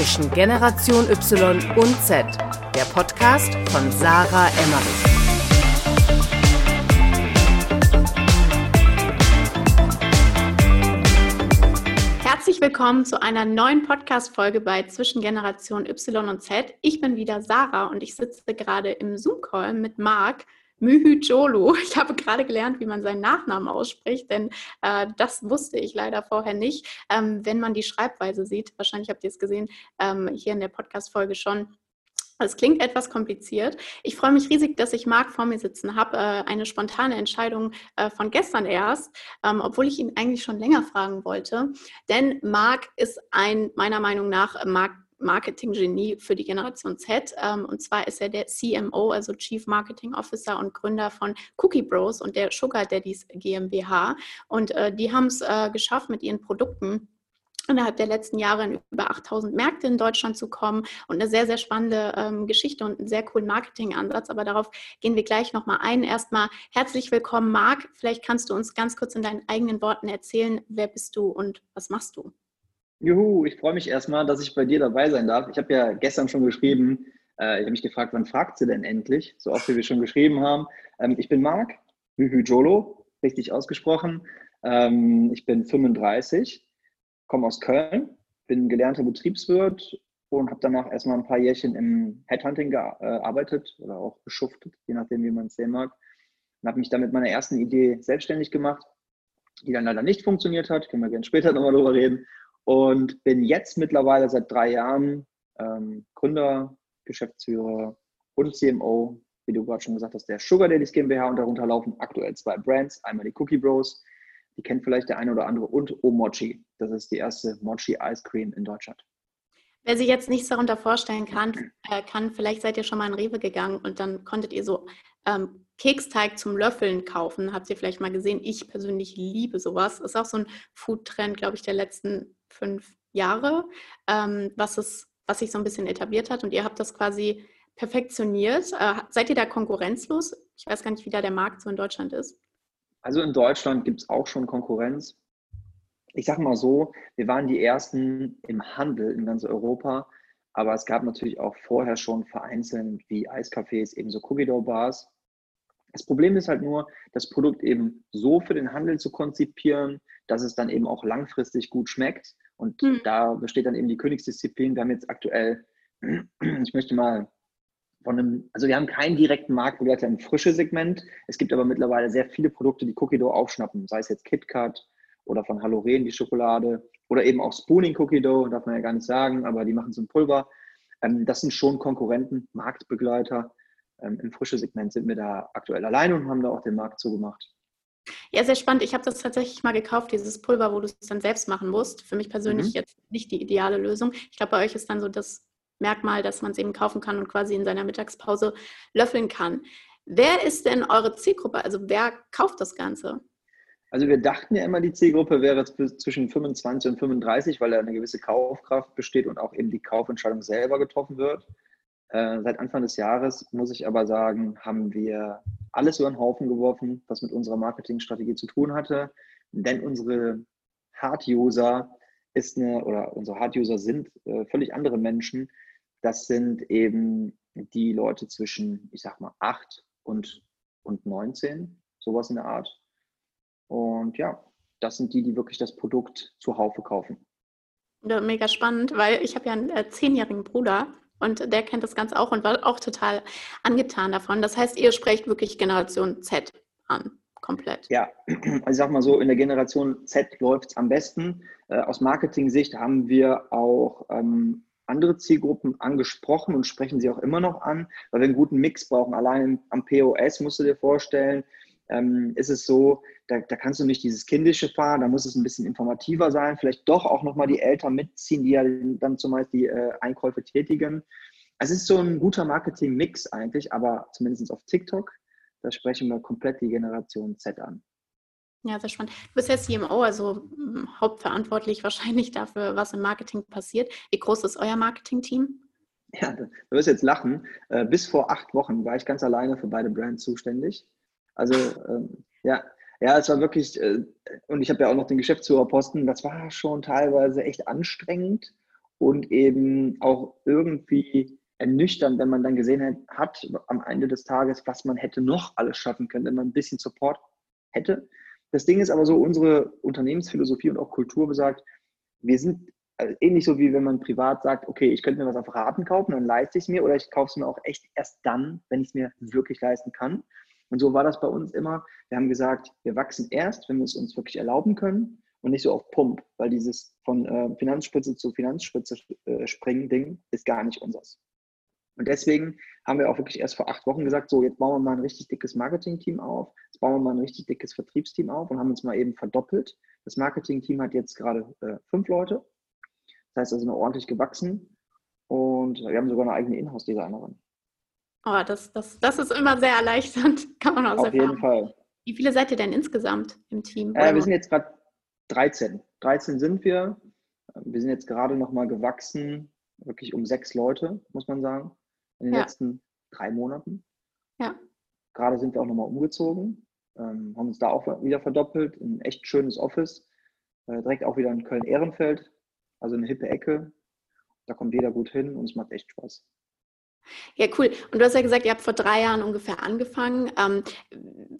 zwischen Generation Y und Z, der Podcast von Sarah Emmerich. Herzlich willkommen zu einer neuen Podcast-Folge bei Zwischen Generation Y und Z. Ich bin wieder Sarah und ich sitze gerade im Zoom-Call mit Marc. Myhyjolo. Ich habe gerade gelernt, wie man seinen Nachnamen ausspricht, denn äh, das wusste ich leider vorher nicht. Ähm, wenn man die Schreibweise sieht, wahrscheinlich habt ihr es gesehen, ähm, hier in der Podcast-Folge schon. Es klingt etwas kompliziert. Ich freue mich riesig, dass ich Marc vor mir sitzen habe. Äh, eine spontane Entscheidung äh, von gestern erst, ähm, obwohl ich ihn eigentlich schon länger fragen wollte. Denn Marc ist ein, meiner Meinung nach, Marc Marketing-Genie für die Generation Z. Ähm, und zwar ist er der CMO, also Chief Marketing Officer und Gründer von Cookie Bros und der Sugar Daddies GmbH. Und äh, die haben es äh, geschafft, mit ihren Produkten innerhalb der letzten Jahre in über 8000 Märkte in Deutschland zu kommen und eine sehr, sehr spannende ähm, Geschichte und einen sehr coolen Marketingansatz. Aber darauf gehen wir gleich nochmal ein. Erstmal herzlich willkommen, Marc. Vielleicht kannst du uns ganz kurz in deinen eigenen Worten erzählen, wer bist du und was machst du? Juhu, ich freue mich erstmal, dass ich bei dir dabei sein darf. Ich habe ja gestern schon geschrieben, äh, ich habe mich gefragt, wann fragt sie denn endlich? So oft wie wir schon geschrieben haben. Ähm, ich bin Marc, Hühü Jolo, richtig ausgesprochen. Ähm, ich bin 35, komme aus Köln, bin gelernter Betriebswirt und habe danach erstmal ein paar Jährchen im Headhunting gearbeitet oder auch beschuftet, je nachdem, wie man es sehen mag. Und habe mich dann mit meiner ersten Idee selbstständig gemacht, die dann leider nicht funktioniert hat. Können wir gerne später nochmal drüber reden und bin jetzt mittlerweile seit drei Jahren ähm, Gründer, Geschäftsführer und CMO, wie du gerade schon gesagt hast, der Sugar Daddies GmbH und darunter laufen aktuell zwei Brands. Einmal die Cookie Bros, die kennt vielleicht der eine oder andere, und Omochi. Das ist die erste Mochi Ice Cream in Deutschland. Wer sich jetzt nichts darunter vorstellen kann, äh, kann, vielleicht seid ihr schon mal in Rewe gegangen und dann konntet ihr so ähm, Keksteig zum Löffeln kaufen. Habt ihr vielleicht mal gesehen? Ich persönlich liebe sowas. Ist auch so ein Food-Trend, glaube ich, der letzten fünf Jahre, ähm, was, es, was sich so ein bisschen etabliert hat. Und ihr habt das quasi perfektioniert. Äh, seid ihr da konkurrenzlos? Ich weiß gar nicht, wie da der Markt so in Deutschland ist. Also in Deutschland gibt es auch schon Konkurrenz. Ich sage mal so, wir waren die Ersten im Handel in ganz Europa, aber es gab natürlich auch vorher schon vereinzelt wie Eiscafés, ebenso Cookie Dough Bars. Das Problem ist halt nur, das Produkt eben so für den Handel zu konzipieren, dass es dann eben auch langfristig gut schmeckt. Und hm. da besteht dann eben die Königsdisziplin. Wir haben jetzt aktuell, ich möchte mal von einem, also wir haben keinen direkten Marktbegleiter im frische Segment. Es gibt aber mittlerweile sehr viele Produkte, die Cookie Dough aufschnappen, sei es jetzt KitKat oder von Haloren die Schokolade oder eben auch Spooning Cookie Dough, darf man ja gar nicht sagen, aber die machen so ein Pulver. Ähm, das sind schon Konkurrenten, Marktbegleiter. Ähm, Im frische Segment sind wir da aktuell allein und haben da auch den Markt zugemacht. Ja, sehr spannend. Ich habe das tatsächlich mal gekauft, dieses Pulver, wo du es dann selbst machen musst. Für mich persönlich mhm. jetzt nicht die ideale Lösung. Ich glaube, bei euch ist dann so das Merkmal, dass man es eben kaufen kann und quasi in seiner Mittagspause löffeln kann. Wer ist denn eure Zielgruppe? Also wer kauft das Ganze? Also wir dachten ja immer, die Zielgruppe wäre zwischen 25 und 35, weil da eine gewisse Kaufkraft besteht und auch eben die Kaufentscheidung selber getroffen wird. Äh, seit Anfang des Jahres, muss ich aber sagen, haben wir alles über den Haufen geworfen, was mit unserer Marketingstrategie zu tun hatte. Denn unsere Hard-User ist eine, oder unsere Hard-User sind äh, völlig andere Menschen. Das sind eben die Leute zwischen, ich sag mal, 8 und, und 19, sowas in der Art. Und ja, das sind die, die wirklich das Produkt zu Haufe kaufen. Mega spannend, weil ich habe ja einen äh, zehnjährigen Bruder und der kennt das Ganze auch und war auch total angetan davon. Das heißt, ihr sprecht wirklich Generation Z an, komplett. Ja, also ich sag mal so, in der Generation Z läuft es am besten. Äh, aus Marketing-Sicht haben wir auch ähm, andere Zielgruppen angesprochen und sprechen sie auch immer noch an, weil wir einen guten Mix brauchen. Allein am POS musst du dir vorstellen, ähm, ist es so, da, da, kannst du nicht dieses Kindische fahren, da muss es ein bisschen informativer sein, vielleicht doch auch nochmal die Eltern mitziehen, die ja dann zumeist die äh, Einkäufe tätigen. Also es ist so ein guter Marketing-Mix eigentlich, aber zumindest auf TikTok, da sprechen wir komplett die Generation Z an. Ja, sehr spannend. Du bist ja CMO, also hm, hauptverantwortlich wahrscheinlich dafür, was im Marketing passiert. Wie groß ist euer Marketing-Team? Ja, du wirst jetzt lachen. Äh, bis vor acht Wochen war ich ganz alleine für beide Brands zuständig. Also ähm, ja, ja, es war wirklich, äh, und ich habe ja auch noch den Geschäftsführerposten, das war schon teilweise echt anstrengend. und eben auch irgendwie ernüchternd, wenn man dann gesehen hat, am Ende des Tages, was man hätte noch alles schaffen können, wenn man ein bisschen Support hätte. Das Ding ist aber so, unsere Unternehmensphilosophie und auch Kultur besagt, wir sind also ähnlich so wie wenn man privat sagt, okay, ich könnte mir was auf Raten kaufen, dann leiste ich es mir oder ich kaufe es mir auch echt erst dann, wenn ich es mir wirklich leisten kann. Und so war das bei uns immer. Wir haben gesagt, wir wachsen erst, wenn wir es uns wirklich erlauben können und nicht so auf Pump, weil dieses von äh, Finanzspitze zu Finanzspitze äh, springen Ding ist gar nicht unseres. Und deswegen haben wir auch wirklich erst vor acht Wochen gesagt, so jetzt bauen wir mal ein richtig dickes Marketing-Team auf, jetzt bauen wir mal ein richtig dickes Vertriebsteam auf und haben uns mal eben verdoppelt. Das Marketing-Team hat jetzt gerade äh, fünf Leute. Das heißt, also sind ordentlich gewachsen und wir haben sogar eine eigene Inhouse-Designerin. Oh, das, das, das ist immer sehr erleichternd, kann man aus Auf jeden Fall. Wie viele seid ihr denn insgesamt im Team? Äh, wir sind jetzt gerade 13. 13 sind wir. Wir sind jetzt gerade nochmal gewachsen, wirklich um sechs Leute, muss man sagen, in den ja. letzten drei Monaten. Ja. Gerade sind wir auch nochmal umgezogen, ähm, haben uns da auch wieder verdoppelt, ein echt schönes Office, äh, direkt auch wieder in Köln-Ehrenfeld, also eine hippe Ecke. Da kommt jeder gut hin und es macht echt Spaß. Ja, cool. Und du hast ja gesagt, ihr habt vor drei Jahren ungefähr angefangen. Ähm,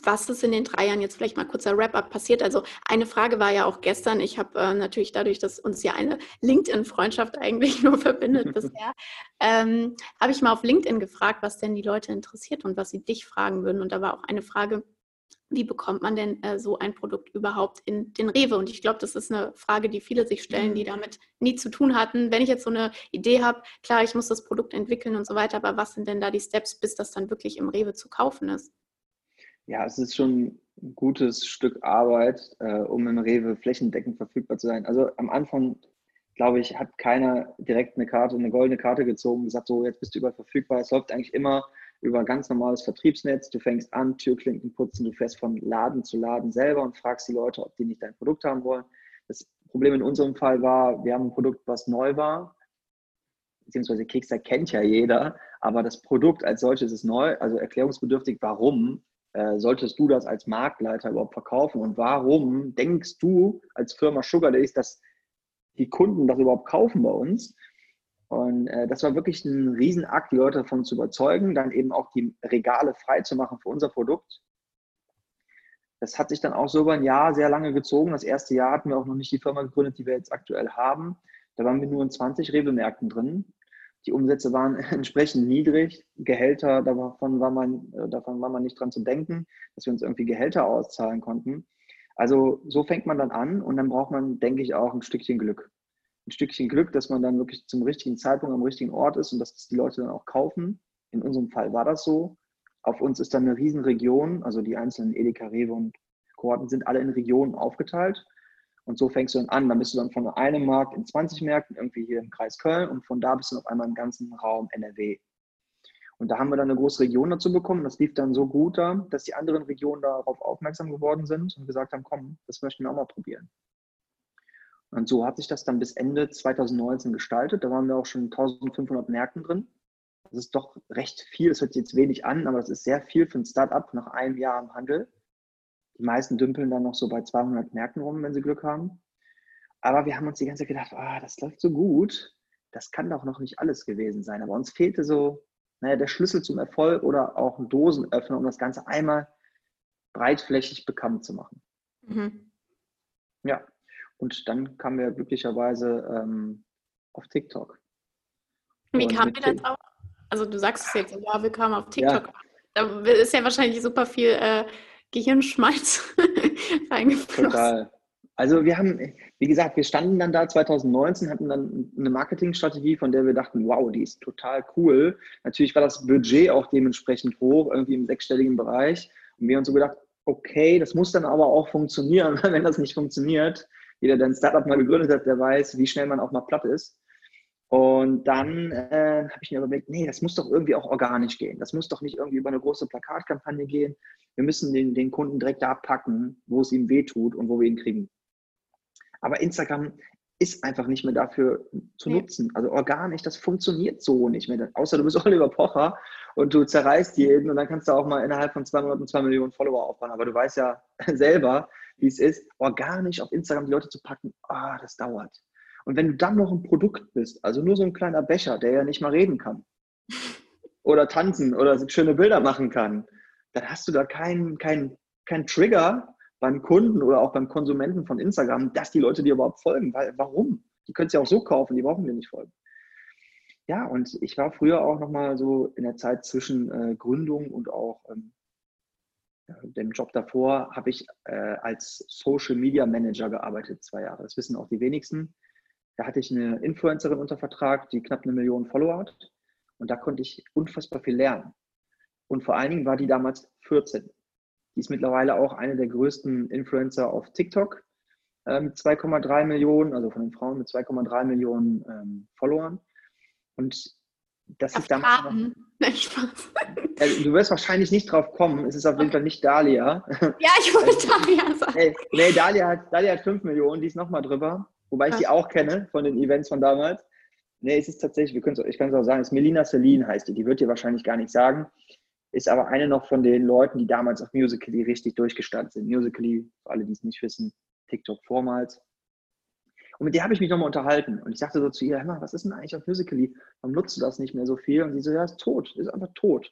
was ist in den drei Jahren jetzt vielleicht mal kurzer Wrap-up passiert? Also eine Frage war ja auch gestern, ich habe äh, natürlich dadurch, dass uns ja eine LinkedIn-Freundschaft eigentlich nur verbindet bisher, ähm, habe ich mal auf LinkedIn gefragt, was denn die Leute interessiert und was sie dich fragen würden. Und da war auch eine Frage, wie bekommt man denn äh, so ein Produkt überhaupt in den Rewe? Und ich glaube, das ist eine Frage, die viele sich stellen, die mhm. damit nie zu tun hatten. Wenn ich jetzt so eine Idee habe, klar, ich muss das Produkt entwickeln und so weiter, aber was sind denn da die Steps, bis das dann wirklich im Rewe zu kaufen ist? Ja, es ist schon ein gutes Stück Arbeit, äh, um im Rewe flächendeckend verfügbar zu sein. Also am Anfang, glaube ich, hat keiner direkt eine Karte, eine goldene Karte gezogen und gesagt, so, jetzt bist du überall verfügbar. Es läuft eigentlich immer über ganz normales Vertriebsnetz. Du fängst an, Türklinken putzen, du fährst von Laden zu Laden selber und fragst die Leute, ob die nicht dein Produkt haben wollen. Das Problem in unserem Fall war, wir haben ein Produkt, was neu war, beziehungsweise Kekser kennt ja jeder, aber das Produkt als solches ist neu, also erklärungsbedürftig, warum äh, solltest du das als Marktleiter überhaupt verkaufen und warum denkst du als Firma Sugar Days, dass die Kunden das überhaupt kaufen bei uns? Und äh, das war wirklich ein Riesenakt, die Leute davon zu überzeugen, dann eben auch die Regale frei zu machen für unser Produkt. Das hat sich dann auch so über ein Jahr sehr lange gezogen. Das erste Jahr hatten wir auch noch nicht die Firma gegründet, die wir jetzt aktuell haben. Da waren wir nur in 20 Rewe-Märkten drin. Die Umsätze waren entsprechend niedrig. Gehälter, davon war, man, äh, davon war man nicht dran zu denken, dass wir uns irgendwie Gehälter auszahlen konnten. Also so fängt man dann an und dann braucht man, denke ich, auch ein Stückchen Glück ein Stückchen Glück, dass man dann wirklich zum richtigen Zeitpunkt am richtigen Ort ist und dass das die Leute dann auch kaufen. In unserem Fall war das so. Auf uns ist dann eine Riesenregion, also die einzelnen Edeka, Rewe und Kohorten sind alle in Regionen aufgeteilt. Und so fängst du dann an. Dann bist du dann von einem Markt in 20 Märkten, irgendwie hier im Kreis Köln und von da bist du auf einmal im ganzen Raum NRW. Und da haben wir dann eine große Region dazu bekommen. Das lief dann so gut da, dass die anderen Regionen darauf aufmerksam geworden sind und gesagt haben, komm, das möchten wir auch mal probieren. Und so hat sich das dann bis Ende 2019 gestaltet. Da waren wir auch schon 1500 Märkten drin. Das ist doch recht viel. Das hört sich jetzt wenig an, aber das ist sehr viel für ein Startup nach einem Jahr im Handel. Die meisten dümpeln dann noch so bei 200 Märkten rum, wenn sie Glück haben. Aber wir haben uns die ganze Zeit gedacht, ah, das läuft so gut. Das kann doch noch nicht alles gewesen sein. Aber uns fehlte so naja, der Schlüssel zum Erfolg oder auch ein Dosenöffner, um das Ganze einmal breitflächig bekannt zu machen. Mhm. Ja, und dann kamen wir glücklicherweise ähm, auf TikTok. Wie kamen wir da drauf? Also du sagst es jetzt, ja, wir kamen auf TikTok. Ja. Da ist ja wahrscheinlich super viel äh, Gehirnschmalz reingeflossen. Total. Also wir haben, wie gesagt, wir standen dann da 2019, hatten dann eine Marketingstrategie, von der wir dachten, wow, die ist total cool. Natürlich war das Budget auch dementsprechend hoch, irgendwie im sechsstelligen Bereich. Und wir haben uns so gedacht, okay, das muss dann aber auch funktionieren, wenn das nicht funktioniert, jeder, der ein Startup mal gegründet hat, der weiß, wie schnell man auch mal platt ist. Und dann äh, habe ich mir überlegt, nee, das muss doch irgendwie auch organisch gehen. Das muss doch nicht irgendwie über eine große Plakatkampagne gehen. Wir müssen den, den Kunden direkt da packen, wo es ihm weh tut und wo wir ihn kriegen. Aber Instagram ist einfach nicht mehr dafür zu nee. nutzen. Also organisch, das funktioniert so nicht mehr. Außer du bist Oliver Pocher und du zerreißt jeden und dann kannst du auch mal innerhalb von zwei Monaten zwei Millionen Follower aufbauen. Aber du weißt ja selber, wie es ist, organisch auf Instagram die Leute zu packen, oh, das dauert. Und wenn du dann noch ein Produkt bist, also nur so ein kleiner Becher, der ja nicht mal reden kann oder tanzen oder schöne Bilder machen kann, dann hast du da keinen kein, kein Trigger beim Kunden oder auch beim Konsumenten von Instagram, dass die Leute dir überhaupt folgen. Weil, warum? Die können es ja auch so kaufen, die brauchen dir nicht folgen. Ja, und ich war früher auch nochmal so in der Zeit zwischen äh, Gründung und auch ähm, dem Job davor, habe ich äh, als Social Media Manager gearbeitet, zwei Jahre. Das wissen auch die wenigsten. Da hatte ich eine Influencerin unter Vertrag, die knapp eine Million Follower hat. Und da konnte ich unfassbar viel lernen. Und vor allen Dingen war die damals 14. Die ist mittlerweile auch eine der größten Influencer auf TikTok äh, mit 2,3 Millionen, also von den Frauen mit 2,3 Millionen ähm, Followern. Und das ist damals. Noch, Nein, Spaß. Also, du wirst wahrscheinlich nicht drauf kommen. Es ist auf jeden Fall nicht Dalia. Ja, ich wollte Dalia sagen. Nee, nee, Dalia, hat, Dalia hat 5 Millionen, die ist nochmal drüber. Wobei ich die auch kenne von den Events von damals. Nee, es ist tatsächlich, wir ich kann es auch sagen, es ist Melina Celine heißt die. Die wird dir wahrscheinlich gar nicht sagen. Ist aber eine noch von den Leuten, die damals auf Musical.ly richtig durchgestartet sind. Musical.ly, für alle, die es nicht wissen, TikTok vormals. Und mit der habe ich mich nochmal unterhalten. Und ich sagte so zu ihr, Emma, was ist denn eigentlich auf Musical.ly? Warum nutzt du das nicht mehr so viel? Und sie so, ja, ist tot, ist einfach tot.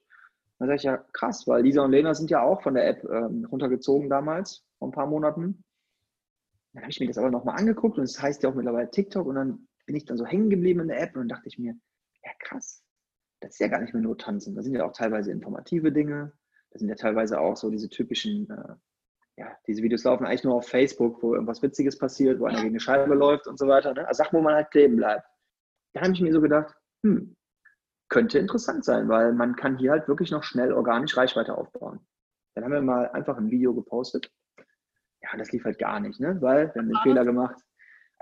Dann sage ich, ja, krass, weil Lisa und Lena sind ja auch von der App ähm, runtergezogen damals, vor ein paar Monaten. Dann habe ich mir das aber nochmal angeguckt und es das heißt ja auch mittlerweile TikTok und dann bin ich dann so hängen geblieben in der App und dann dachte ich mir, ja krass, das ist ja gar nicht mehr nur Tanzen. Da sind ja auch teilweise informative Dinge, da sind ja teilweise auch so diese typischen äh, ja, diese Videos laufen eigentlich nur auf Facebook, wo irgendwas Witziges passiert, wo einer gegen eine Scheibe läuft und so weiter. Ne? Also Sachen, wo man halt kleben bleibt. Da habe ich mir so gedacht, hm, könnte interessant sein, weil man kann hier halt wirklich noch schnell organisch Reichweite aufbauen. Dann haben wir mal einfach ein Video gepostet. Ja, das lief halt gar nicht, ne? weil wir haben den Fehler gemacht.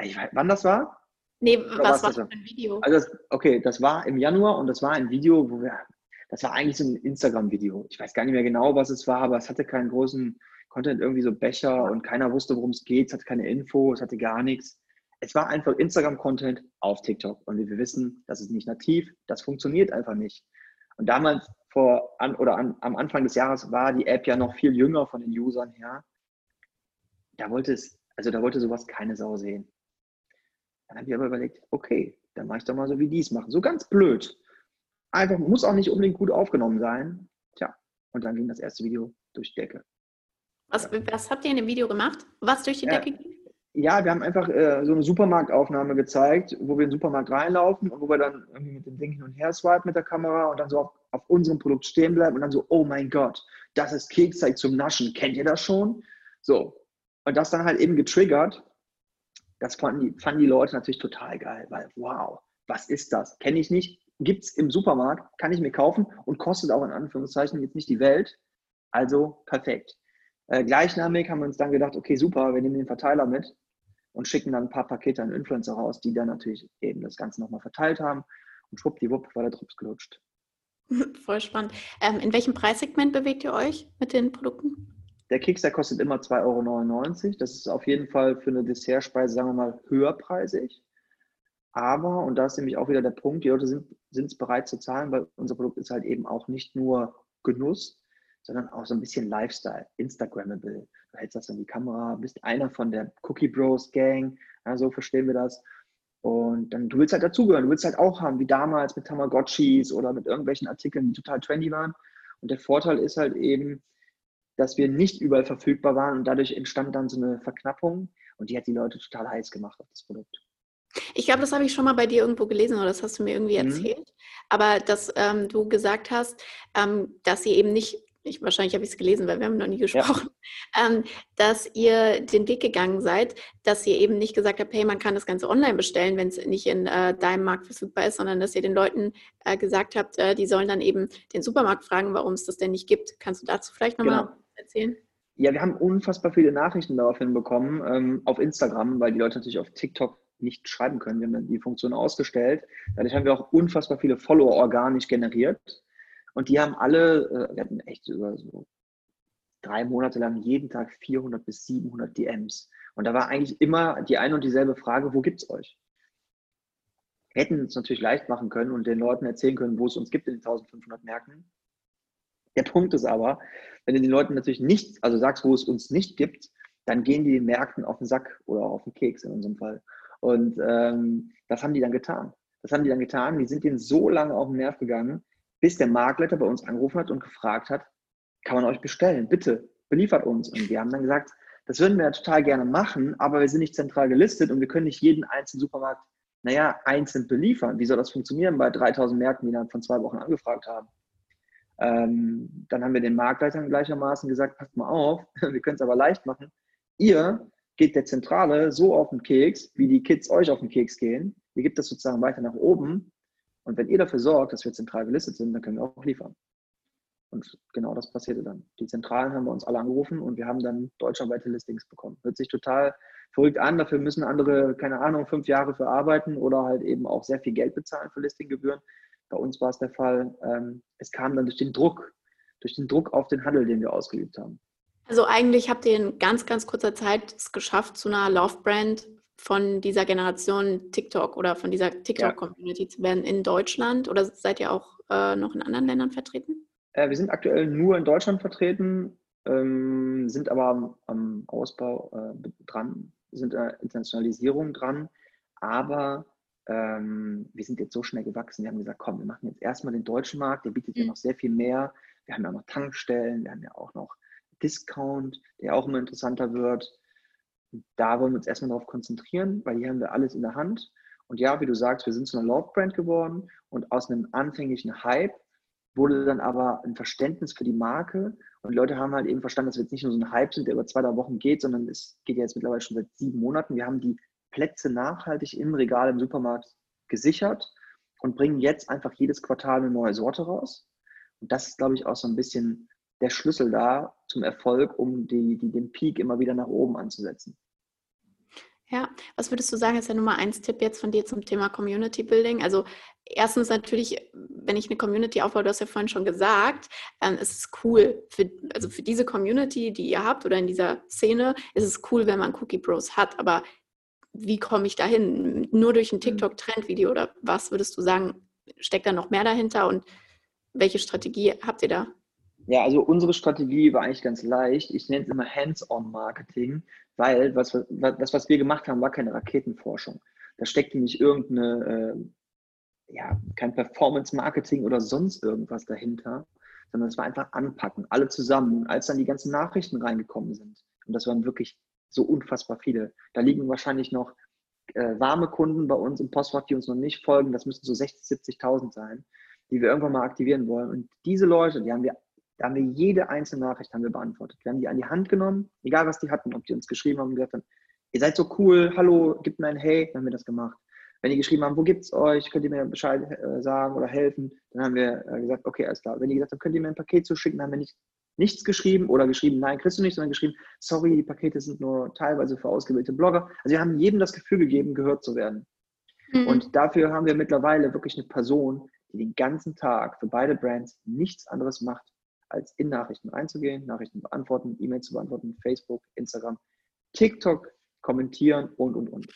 Ich weiß, wann das war? Nee, Oder was war das für ein Video? Also das, okay, das war im Januar und das war ein Video, wo wir, das war eigentlich so ein Instagram-Video. Ich weiß gar nicht mehr genau, was es war, aber es hatte keinen großen Content irgendwie so Becher und keiner wusste, worum es geht, es hatte keine Info, es hatte gar nichts. Es war einfach Instagram-Content auf TikTok. Und wir wissen, das ist nicht nativ, das funktioniert einfach nicht. Und damals vor an, oder an, am Anfang des Jahres war die App ja noch viel jünger von den Usern her. Da wollte es, also da wollte sowas keine Sau sehen. Dann habe ich aber überlegt, okay, dann mache ich doch mal so, wie die es machen. So ganz blöd. Einfach, muss auch nicht unbedingt gut aufgenommen sein. Tja, und dann ging das erste Video durch die Decke. Was, was habt ihr in dem Video gemacht? Was durch die Decke ging? Ja, wir haben einfach äh, so eine Supermarktaufnahme gezeigt, wo wir in den Supermarkt reinlaufen und wo wir dann irgendwie mit dem Ding hin und her swipen mit der Kamera und dann so auf, auf unserem Produkt stehen bleiben und dann so, oh mein Gott, das ist Keksteig zum Naschen. Kennt ihr das schon? So. Und das dann halt eben getriggert. Das fanden die, fanden die Leute natürlich total geil, weil wow, was ist das? Kenne ich nicht. Gibt es im Supermarkt, kann ich mir kaufen und kostet auch in Anführungszeichen jetzt nicht die Welt. Also perfekt. Äh, gleichnamig haben wir uns dann gedacht, okay, super, wir nehmen den Verteiler mit und schicken dann ein paar Pakete an Influencer raus, die dann natürlich eben das Ganze nochmal verteilt haben. Und schwuppdiwupp war der Drops gelutscht. Voll spannend. Ähm, in welchem Preissegment bewegt ihr euch mit den Produkten? Der Keks, der kostet immer 2,99 Euro. Das ist auf jeden Fall für eine Dessertspeise, sagen wir mal, höherpreisig. Aber, und da ist nämlich auch wieder der Punkt, die Leute sind es bereit zu zahlen, weil unser Produkt ist halt eben auch nicht nur Genuss, sondern auch so ein bisschen Lifestyle, Instagrammable. Du hältst das in die Kamera, bist einer von der Cookie Bros Gang, ja, so verstehen wir das. Und dann, du willst halt dazugehören, du willst halt auch haben, wie damals mit Tamagotchis oder mit irgendwelchen Artikeln, die total trendy waren. Und der Vorteil ist halt eben, dass wir nicht überall verfügbar waren und dadurch entstand dann so eine Verknappung und die hat die Leute total heiß gemacht auf das Produkt. Ich glaube, das habe ich schon mal bei dir irgendwo gelesen oder das hast du mir irgendwie mhm. erzählt. Mhm. Aber dass ähm, du gesagt hast, ähm, dass sie eben nicht ich, wahrscheinlich habe ich es gelesen, weil wir haben noch nie gesprochen, ja. ähm, dass ihr den Weg gegangen seid, dass ihr eben nicht gesagt habt, hey, man kann das Ganze online bestellen, wenn es nicht in äh, deinem Markt verfügbar ist, sondern dass ihr den Leuten äh, gesagt habt, äh, die sollen dann eben den Supermarkt fragen, warum es das denn nicht gibt. Kannst du dazu vielleicht nochmal genau. erzählen? Ja, wir haben unfassbar viele Nachrichten daraufhin bekommen, ähm, auf Instagram, weil die Leute natürlich auf TikTok nicht schreiben können. Wir haben die Funktion ausgestellt. Dadurch haben wir auch unfassbar viele Follower organisch generiert. Und die haben alle, äh, wir hatten echt über so drei Monate lang jeden Tag 400 bis 700 DMs. Und da war eigentlich immer die eine und dieselbe Frage, wo gibt es euch? Wir hätten es natürlich leicht machen können und den Leuten erzählen können, wo es uns gibt in den 1500 Märkten. Der Punkt ist aber, wenn du den Leuten natürlich nicht, also sagst, wo es uns nicht gibt, dann gehen die den Märkten auf den Sack oder auf den Keks in unserem Fall. Und ähm, das haben die dann getan. Das haben die dann getan. Die sind denen so lange auf den Nerv gegangen, bis der Marktleiter bei uns angerufen hat und gefragt hat, kann man euch bestellen? Bitte, beliefert uns. Und wir haben dann gesagt, das würden wir ja total gerne machen, aber wir sind nicht zentral gelistet und wir können nicht jeden einzelnen Supermarkt, naja, einzeln beliefern. Wie soll das funktionieren bei 3000 Märkten, die dann von zwei Wochen angefragt haben? Ähm, dann haben wir den Marktleitern gleichermaßen gesagt, passt mal auf, wir können es aber leicht machen. Ihr geht der Zentrale so auf den Keks, wie die Kids euch auf den Keks gehen. Ihr gebt das sozusagen weiter nach oben. Und wenn ihr dafür sorgt, dass wir zentral gelistet sind, dann können wir auch liefern. Und genau das passierte dann. Die Zentralen haben wir uns alle angerufen und wir haben dann deutschlandweite Listings bekommen. Hört sich total verrückt an. Dafür müssen andere, keine Ahnung, fünf Jahre für arbeiten oder halt eben auch sehr viel Geld bezahlen für Listinggebühren. Bei uns war es der Fall, ähm, es kam dann durch den Druck, durch den Druck auf den Handel, den wir ausgeübt haben. Also eigentlich habt ihr in ganz, ganz kurzer Zeit es geschafft, zu einer Love-Brand von dieser Generation TikTok oder von dieser TikTok-Community zu werden in Deutschland? Oder seid ihr auch äh, noch in anderen Ländern vertreten? Äh, wir sind aktuell nur in Deutschland vertreten, ähm, sind aber am, am Ausbau äh, dran, sind in der Internationalisierung dran, aber ähm, wir sind jetzt so schnell gewachsen, wir haben gesagt, komm, wir machen jetzt erstmal den deutschen Markt, der bietet mhm. ja noch sehr viel mehr. Wir haben ja noch Tankstellen, wir haben ja auch noch Discount, der auch immer interessanter wird. Da wollen wir uns erstmal darauf konzentrieren, weil hier haben wir alles in der Hand. Und ja, wie du sagst, wir sind zu einer Love-Brand geworden und aus einem anfänglichen Hype wurde dann aber ein Verständnis für die Marke und die Leute haben halt eben verstanden, dass wir jetzt nicht nur so ein Hype sind, der über zwei, drei Wochen geht, sondern es geht ja jetzt mittlerweile schon seit sieben Monaten. Wir haben die Plätze nachhaltig im Regal im Supermarkt gesichert und bringen jetzt einfach jedes Quartal eine neue Sorte raus. Und das ist, glaube ich, auch so ein bisschen der Schlüssel da zum Erfolg, um die, die, den Peak immer wieder nach oben anzusetzen. Ja, was würdest du sagen, ist der Nummer eins Tipp jetzt von dir zum Thema Community Building? Also erstens natürlich, wenn ich eine Community aufbaue, du hast ja vorhin schon gesagt, ähm, es ist cool, für, also für diese Community, die ihr habt oder in dieser Szene, ist es cool, wenn man Cookie Bros hat, aber wie komme ich dahin? Nur durch ein mhm. TikTok-Trendvideo oder was würdest du sagen, steckt da noch mehr dahinter und welche Strategie habt ihr da? Ja, also unsere Strategie war eigentlich ganz leicht. Ich nenne es immer Hands-on-Marketing, weil was, das, was wir gemacht haben, war keine Raketenforschung. Da steckte nicht irgendeine, äh, ja, kein Performance-Marketing oder sonst irgendwas dahinter, sondern es war einfach anpacken, alle zusammen. Als dann die ganzen Nachrichten reingekommen sind, und das waren wirklich so unfassbar viele, da liegen wahrscheinlich noch äh, warme Kunden bei uns im Postfach, die uns noch nicht folgen, das müssten so 60.000, 70.000 sein, die wir irgendwann mal aktivieren wollen. Und diese Leute, die haben wir da haben wir jede einzelne Nachricht haben wir beantwortet. Wir haben die an die Hand genommen, egal was die hatten, ob die uns geschrieben haben und gesagt haben, ihr seid so cool, hallo, gebt mir ein Hey, dann haben wir das gemacht. Wenn die geschrieben haben, wo gibt's euch, könnt ihr mir Bescheid äh, sagen oder helfen, dann haben wir äh, gesagt, okay, alles klar. Wenn die gesagt haben, könnt ihr mir ein Paket zuschicken, dann haben wir nicht, nichts geschrieben oder geschrieben, nein, kriegst du nicht, sondern geschrieben, sorry, die Pakete sind nur teilweise für ausgewählte Blogger. Also wir haben jedem das Gefühl gegeben, gehört zu werden. Mhm. Und dafür haben wir mittlerweile wirklich eine Person, die den ganzen Tag für beide Brands nichts anderes macht, als in Nachrichten reinzugehen, Nachrichten beantworten, E-Mails zu beantworten, Facebook, Instagram, TikTok, kommentieren und, und, und.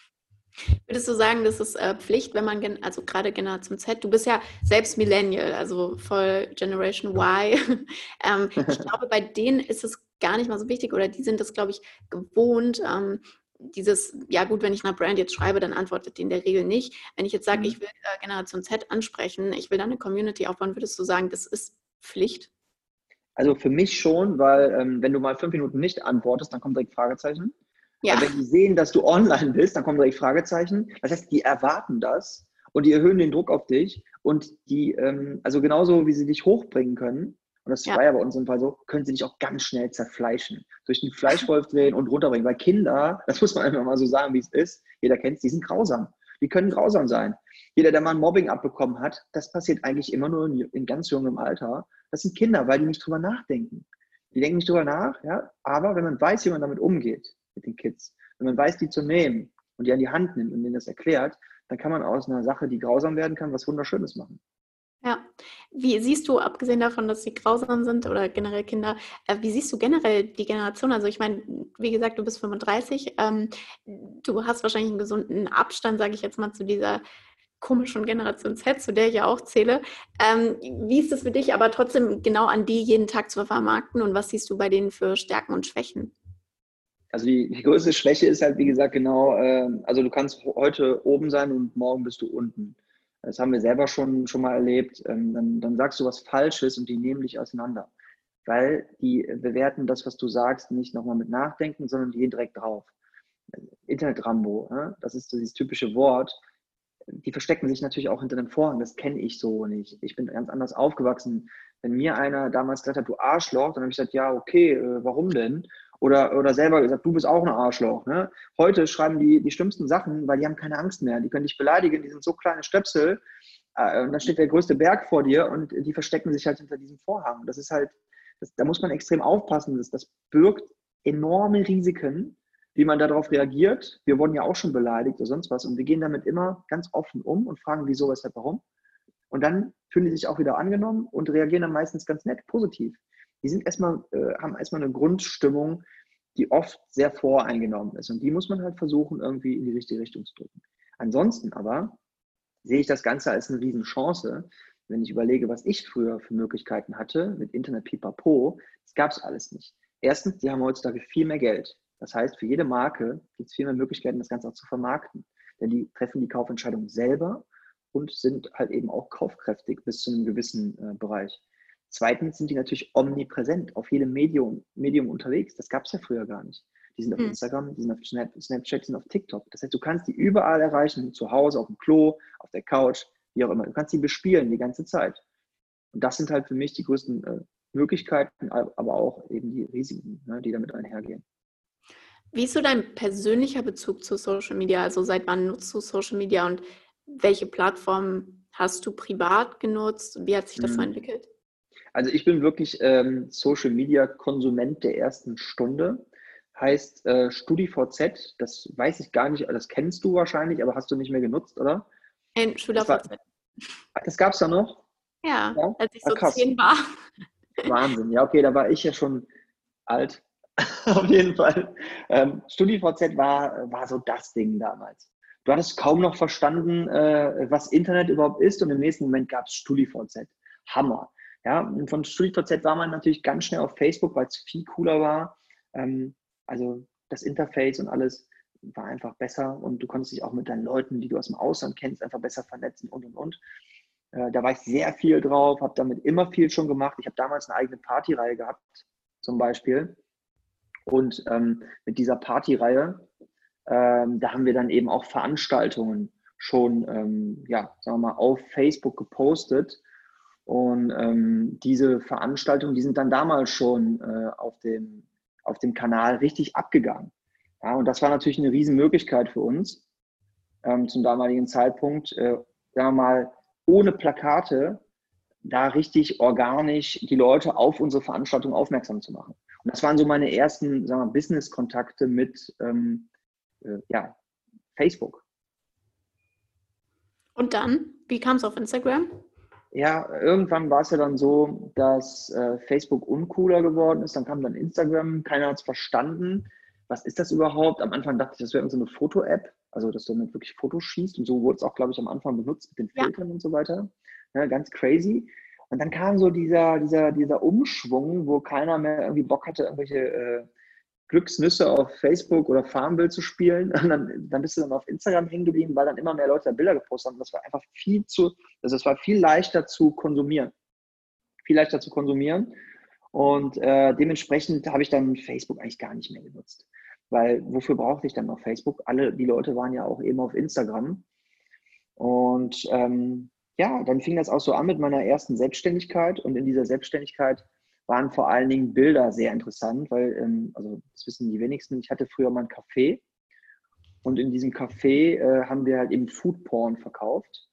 Würdest du sagen, das ist äh, Pflicht, wenn man, also gerade Generation Z, du bist ja selbst Millennial, also voll Generation Y. ähm, ich glaube, bei denen ist es gar nicht mal so wichtig oder die sind das, glaube ich, gewohnt. Ähm, dieses, ja gut, wenn ich einer Brand jetzt schreibe, dann antwortet die in der Regel nicht. Wenn ich jetzt sage, mhm. ich will äh, Generation Z ansprechen, ich will da eine Community aufbauen, würdest du sagen, das ist Pflicht? Also für mich schon, weil ähm, wenn du mal fünf Minuten nicht antwortest, dann kommt direkt Fragezeichen. Ja. Und wenn die sehen, dass du online bist, dann kommt direkt Fragezeichen. Das heißt, die erwarten das und die erhöhen den Druck auf dich und die, ähm, also genauso wie sie dich hochbringen können, und das ja. war ja bei uns im Fall so, können sie dich auch ganz schnell zerfleischen. Durch den Fleischwolf drehen und runterbringen. Weil Kinder, das muss man einfach mal so sagen, wie es ist, jeder kennt es, die sind grausam. Die können grausam sein. Jeder, der mal ein Mobbing abbekommen hat, das passiert eigentlich immer nur in, in ganz jungem Alter. Das sind Kinder, weil die nicht drüber nachdenken. Die denken nicht drüber nach, ja, aber wenn man weiß, wie man damit umgeht, mit den Kids, wenn man weiß, die zu nehmen und die an die Hand nimmt und denen das erklärt, dann kann man aus einer Sache, die grausam werden kann, was Wunderschönes machen. Ja, wie siehst du, abgesehen davon, dass sie grausam sind oder generell Kinder, äh, wie siehst du generell die Generation? Also ich meine, wie gesagt, du bist 35, ähm, du hast wahrscheinlich einen gesunden Abstand, sage ich jetzt mal, zu dieser komischen Generation Z, zu der ich ja auch zähle. Ähm, wie ist es für dich, aber trotzdem genau an die jeden Tag zu vermarkten und was siehst du bei denen für Stärken und Schwächen? Also die, die größte Schwäche ist halt, wie gesagt, genau, äh, also du kannst heute oben sein und morgen bist du unten. Das haben wir selber schon, schon mal erlebt. Ähm, dann, dann sagst du was Falsches und die nehmen dich auseinander. Weil die bewerten das, was du sagst, nicht nochmal mit Nachdenken, sondern die gehen direkt drauf. Internet-Rambo, ne? das ist so dieses typische Wort. Die verstecken sich natürlich auch hinter den Vorhang. Das kenne ich so nicht. Ich bin ganz anders aufgewachsen. Wenn mir einer damals gesagt hat, du Arschloch, dann habe ich gesagt, ja, okay, äh, warum denn? Oder, oder selber gesagt, du bist auch ein Arschloch. Ne? Heute schreiben die die schlimmsten Sachen, weil die haben keine Angst mehr. Die können dich beleidigen, die sind so kleine Stöpsel. Äh, und dann steht der größte Berg vor dir und die verstecken sich halt hinter diesem Vorhang. Das ist halt, das, da muss man extrem aufpassen. Das, das birgt enorme Risiken, wie man darauf reagiert. Wir wurden ja auch schon beleidigt oder sonst was. Und wir gehen damit immer ganz offen um und fragen, wieso, weshalb, warum. Und dann fühlen die sich auch wieder angenommen und reagieren dann meistens ganz nett, positiv die sind erstmal, äh, haben erstmal eine Grundstimmung, die oft sehr voreingenommen ist. Und die muss man halt versuchen, irgendwie in die richtige Richtung zu drücken. Ansonsten aber sehe ich das Ganze als eine Riesenchance, wenn ich überlege, was ich früher für Möglichkeiten hatte mit Internet Pipapo. Das gab es alles nicht. Erstens, die haben heutzutage viel mehr Geld. Das heißt, für jede Marke gibt es viel mehr Möglichkeiten, das Ganze auch zu vermarkten. Denn die treffen die Kaufentscheidung selber und sind halt eben auch kaufkräftig bis zu einem gewissen äh, Bereich. Zweitens sind die natürlich omnipräsent auf jedem Medium, Medium unterwegs. Das gab es ja früher gar nicht. Die sind auf mhm. Instagram, die sind auf Snap, Snapchat, die sind auf TikTok. Das heißt, du kannst die überall erreichen, zu Hause, auf dem Klo, auf der Couch, wie auch immer. Du kannst sie bespielen die ganze Zeit. Und das sind halt für mich die größten äh, Möglichkeiten, aber auch eben die Risiken, ne, die damit einhergehen. Wie ist so dein persönlicher Bezug zu Social Media? Also seit wann nutzt du Social Media und welche Plattformen hast du privat genutzt? Wie hat sich das mhm. so entwickelt? Also ich bin wirklich ähm, Social Media Konsument der ersten Stunde. Heißt äh, StudiVZ, das weiß ich gar nicht, das kennst du wahrscheinlich, aber hast du nicht mehr genutzt, oder? Ein SchülerVZ. Das, das gab es da noch? Ja, ja, als ich so ah, zehn war. Wahnsinn, ja, okay, da war ich ja schon alt. Auf jeden Fall. Ähm, StudiVZ war, war so das Ding damals. Du hattest kaum noch verstanden, äh, was Internet überhaupt ist und im nächsten Moment gab es StudiVZ. Hammer. Ja, und von StudiVZ war man natürlich ganz schnell auf Facebook, weil es viel cooler war. Ähm, also das Interface und alles war einfach besser und du konntest dich auch mit deinen Leuten, die du aus dem Ausland kennst, einfach besser vernetzen und und und. Äh, da war ich sehr viel drauf, habe damit immer viel schon gemacht. Ich habe damals eine eigene Partyreihe gehabt, zum Beispiel. Und ähm, mit dieser Partyreihe, ähm, da haben wir dann eben auch Veranstaltungen schon, ähm, ja, sagen wir mal, auf Facebook gepostet und ähm, diese Veranstaltungen, die sind dann damals schon äh, auf, dem, auf dem Kanal richtig abgegangen. Ja, und das war natürlich eine Riesenmöglichkeit für uns ähm, zum damaligen Zeitpunkt, äh, sagen wir mal, ohne Plakate da richtig organisch die Leute auf unsere Veranstaltung aufmerksam zu machen. Und das waren so meine ersten Business-Kontakte mit ähm, äh, ja, Facebook. Und dann, wie kam es auf Instagram? ja, irgendwann war es ja dann so, dass äh, Facebook uncooler geworden ist. Dann kam dann Instagram, keiner hat es verstanden. Was ist das überhaupt? Am Anfang dachte ich, das wäre so eine Foto-App, also dass du damit wirklich Fotos schießt. Und so wurde es auch, glaube ich, am Anfang benutzt mit den Filtern ja. und so weiter. Ja, ganz crazy. Und dann kam so dieser, dieser, dieser Umschwung, wo keiner mehr irgendwie Bock hatte, irgendwelche äh, Glücksnüsse auf Facebook oder Farmville zu spielen. Und dann, dann bist du dann auf Instagram hängen geblieben, weil dann immer mehr Leute Bilder gepostet haben. Das war einfach viel zu, also es war viel leichter zu konsumieren. Viel leichter zu konsumieren. Und äh, dementsprechend habe ich dann Facebook eigentlich gar nicht mehr genutzt. Weil wofür brauchte ich dann noch Facebook? Alle die Leute waren ja auch eben auf Instagram. Und ähm, ja, dann fing das auch so an mit meiner ersten Selbstständigkeit. Und in dieser Selbstständigkeit waren vor allen Dingen Bilder sehr interessant, weil, ähm, also das wissen die wenigsten, ich hatte früher mal ein Café und in diesem Café äh, haben wir halt eben Foodporn verkauft.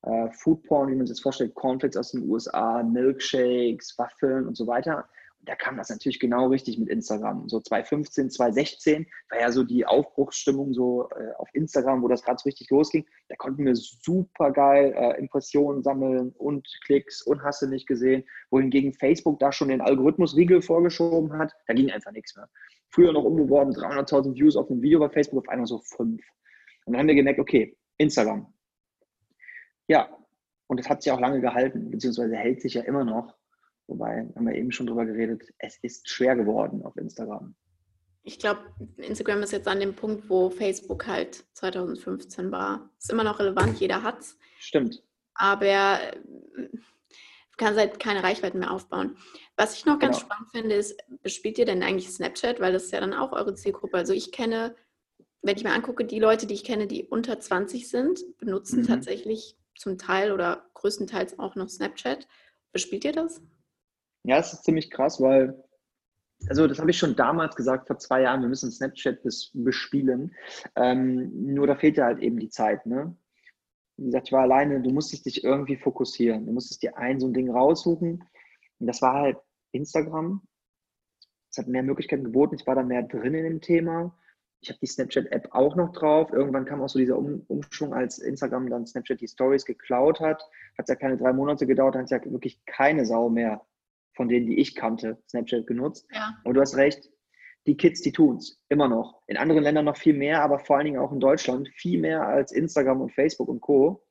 Äh, Foodporn, wie man sich das vorstellt, Cornflakes aus den USA, Milkshakes, Waffeln und so weiter da kam das natürlich genau richtig mit Instagram. So 2015, 2016 war ja so die Aufbruchsstimmung so äh, auf Instagram, wo das gerade so richtig losging. Da konnten wir super geil äh, Impressionen sammeln und Klicks und hast du nicht gesehen. Wohingegen Facebook da schon den Algorithmus-Riegel vorgeschoben hat, da ging einfach nichts mehr. Früher noch umgeworben, 300.000 Views auf ein Video bei Facebook, auf einmal so fünf. Und dann haben wir gemerkt, okay, Instagram. Ja, und das hat sich auch lange gehalten, beziehungsweise hält sich ja immer noch. Wobei, haben wir eben schon drüber geredet, es ist schwer geworden auf Instagram. Ich glaube, Instagram ist jetzt an dem Punkt, wo Facebook halt 2015 war. Ist immer noch relevant, jeder hat's. Stimmt. Aber äh, kann halt keine Reichweiten mehr aufbauen. Was ich noch ganz genau. spannend finde, ist, bespielt ihr denn eigentlich Snapchat? Weil das ist ja dann auch eure Zielgruppe. Also ich kenne, wenn ich mir angucke, die Leute, die ich kenne, die unter 20 sind, benutzen mhm. tatsächlich zum Teil oder größtenteils auch noch Snapchat. Bespielt ihr das? Ja, es ist ziemlich krass, weil, also das habe ich schon damals gesagt, vor zwei Jahren, wir müssen Snapchat bespielen. Ähm, nur da fehlt ja halt eben die Zeit. Ne? Wie gesagt, ich war alleine, du musstest dich irgendwie fokussieren. Du musstest dir ein so ein Ding raussuchen. Und das war halt Instagram. Es hat mehr Möglichkeiten geboten. Ich war da mehr drin in dem Thema. Ich habe die Snapchat-App auch noch drauf. Irgendwann kam auch so dieser um Umschwung, als Instagram dann Snapchat die Stories geklaut hat. Hat es ja keine drei Monate gedauert, dann hat ja wirklich keine Sau mehr von denen, die ich kannte, Snapchat genutzt. Ja. Und du hast recht, die Kids, die tun es immer noch. In anderen Ländern noch viel mehr, aber vor allen Dingen auch in Deutschland viel mehr als Instagram und Facebook und Co.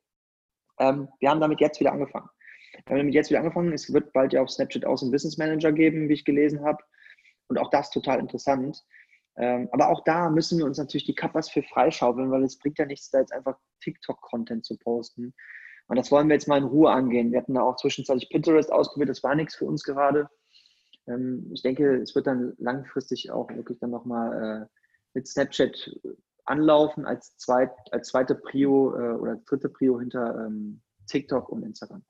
Ähm, wir haben damit jetzt wieder angefangen. Wir haben damit jetzt wieder angefangen. Es wird bald ja auf Snapchat auch so einen Business Manager geben, wie ich gelesen habe. Und auch das total interessant. Ähm, aber auch da müssen wir uns natürlich die Kappas für freischaufeln, weil es bringt ja nichts, da jetzt einfach TikTok-Content zu posten. Und das wollen wir jetzt mal in Ruhe angehen. Wir hatten da auch zwischenzeitlich Pinterest ausprobiert, das war nichts für uns gerade. Ähm, ich denke, es wird dann langfristig auch wirklich dann nochmal äh, mit Snapchat anlaufen als, zweit, als zweite Prio äh, oder dritte Prio hinter ähm, TikTok und Instagram.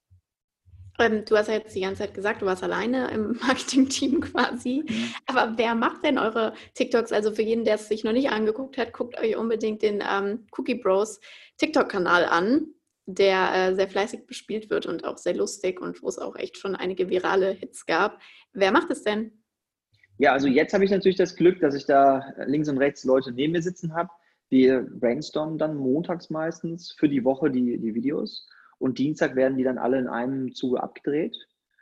Ähm, du hast ja jetzt die ganze Zeit gesagt, du warst alleine im Marketing-Team quasi. Mhm. Aber wer macht denn eure TikToks? Also für jeden, der es sich noch nicht angeguckt hat, guckt euch unbedingt den ähm, Cookie Bros TikTok-Kanal an der äh, sehr fleißig bespielt wird und auch sehr lustig und wo es auch echt schon einige virale Hits gab. Wer macht es denn? Ja, also jetzt habe ich natürlich das Glück, dass ich da links und rechts Leute neben mir sitzen habe. Wir brainstormen dann montags meistens für die Woche die, die Videos und Dienstag werden die dann alle in einem Zuge abgedreht.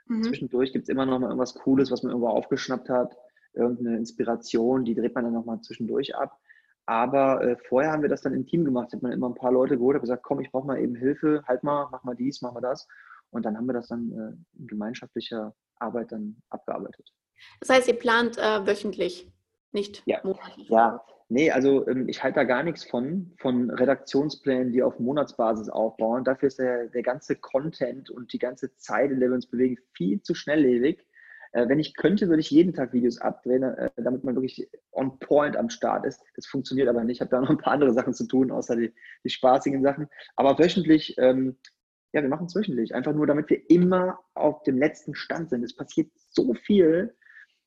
Mhm. Zwischendurch gibt es immer noch mal irgendwas Cooles, was man irgendwo aufgeschnappt hat, irgendeine Inspiration, die dreht man dann nochmal zwischendurch ab. Aber äh, vorher haben wir das dann im Team gemacht. Hat man immer ein paar Leute geholt, hat gesagt, komm, ich brauche mal eben Hilfe, halt mal, mach mal dies, mach mal das. Und dann haben wir das dann äh, in gemeinschaftlicher Arbeit dann abgearbeitet. Das heißt, ihr plant äh, wöchentlich, nicht ja. monatlich? Ja, nee, also ähm, ich halte da gar nichts von, von Redaktionsplänen, die auf Monatsbasis aufbauen. Dafür ist der, der ganze Content und die ganze Zeit, in der wir uns bewegen, viel zu schnelllebig. Äh, wenn ich könnte, würde ich jeden Tag Videos abdrehen, äh, damit man wirklich on point am Start ist. Das funktioniert aber nicht. Ich habe da noch ein paar andere Sachen zu tun, außer die, die spaßigen Sachen. Aber wöchentlich, ähm, ja, wir machen es wöchentlich. Einfach nur, damit wir immer auf dem letzten Stand sind. Es passiert so viel.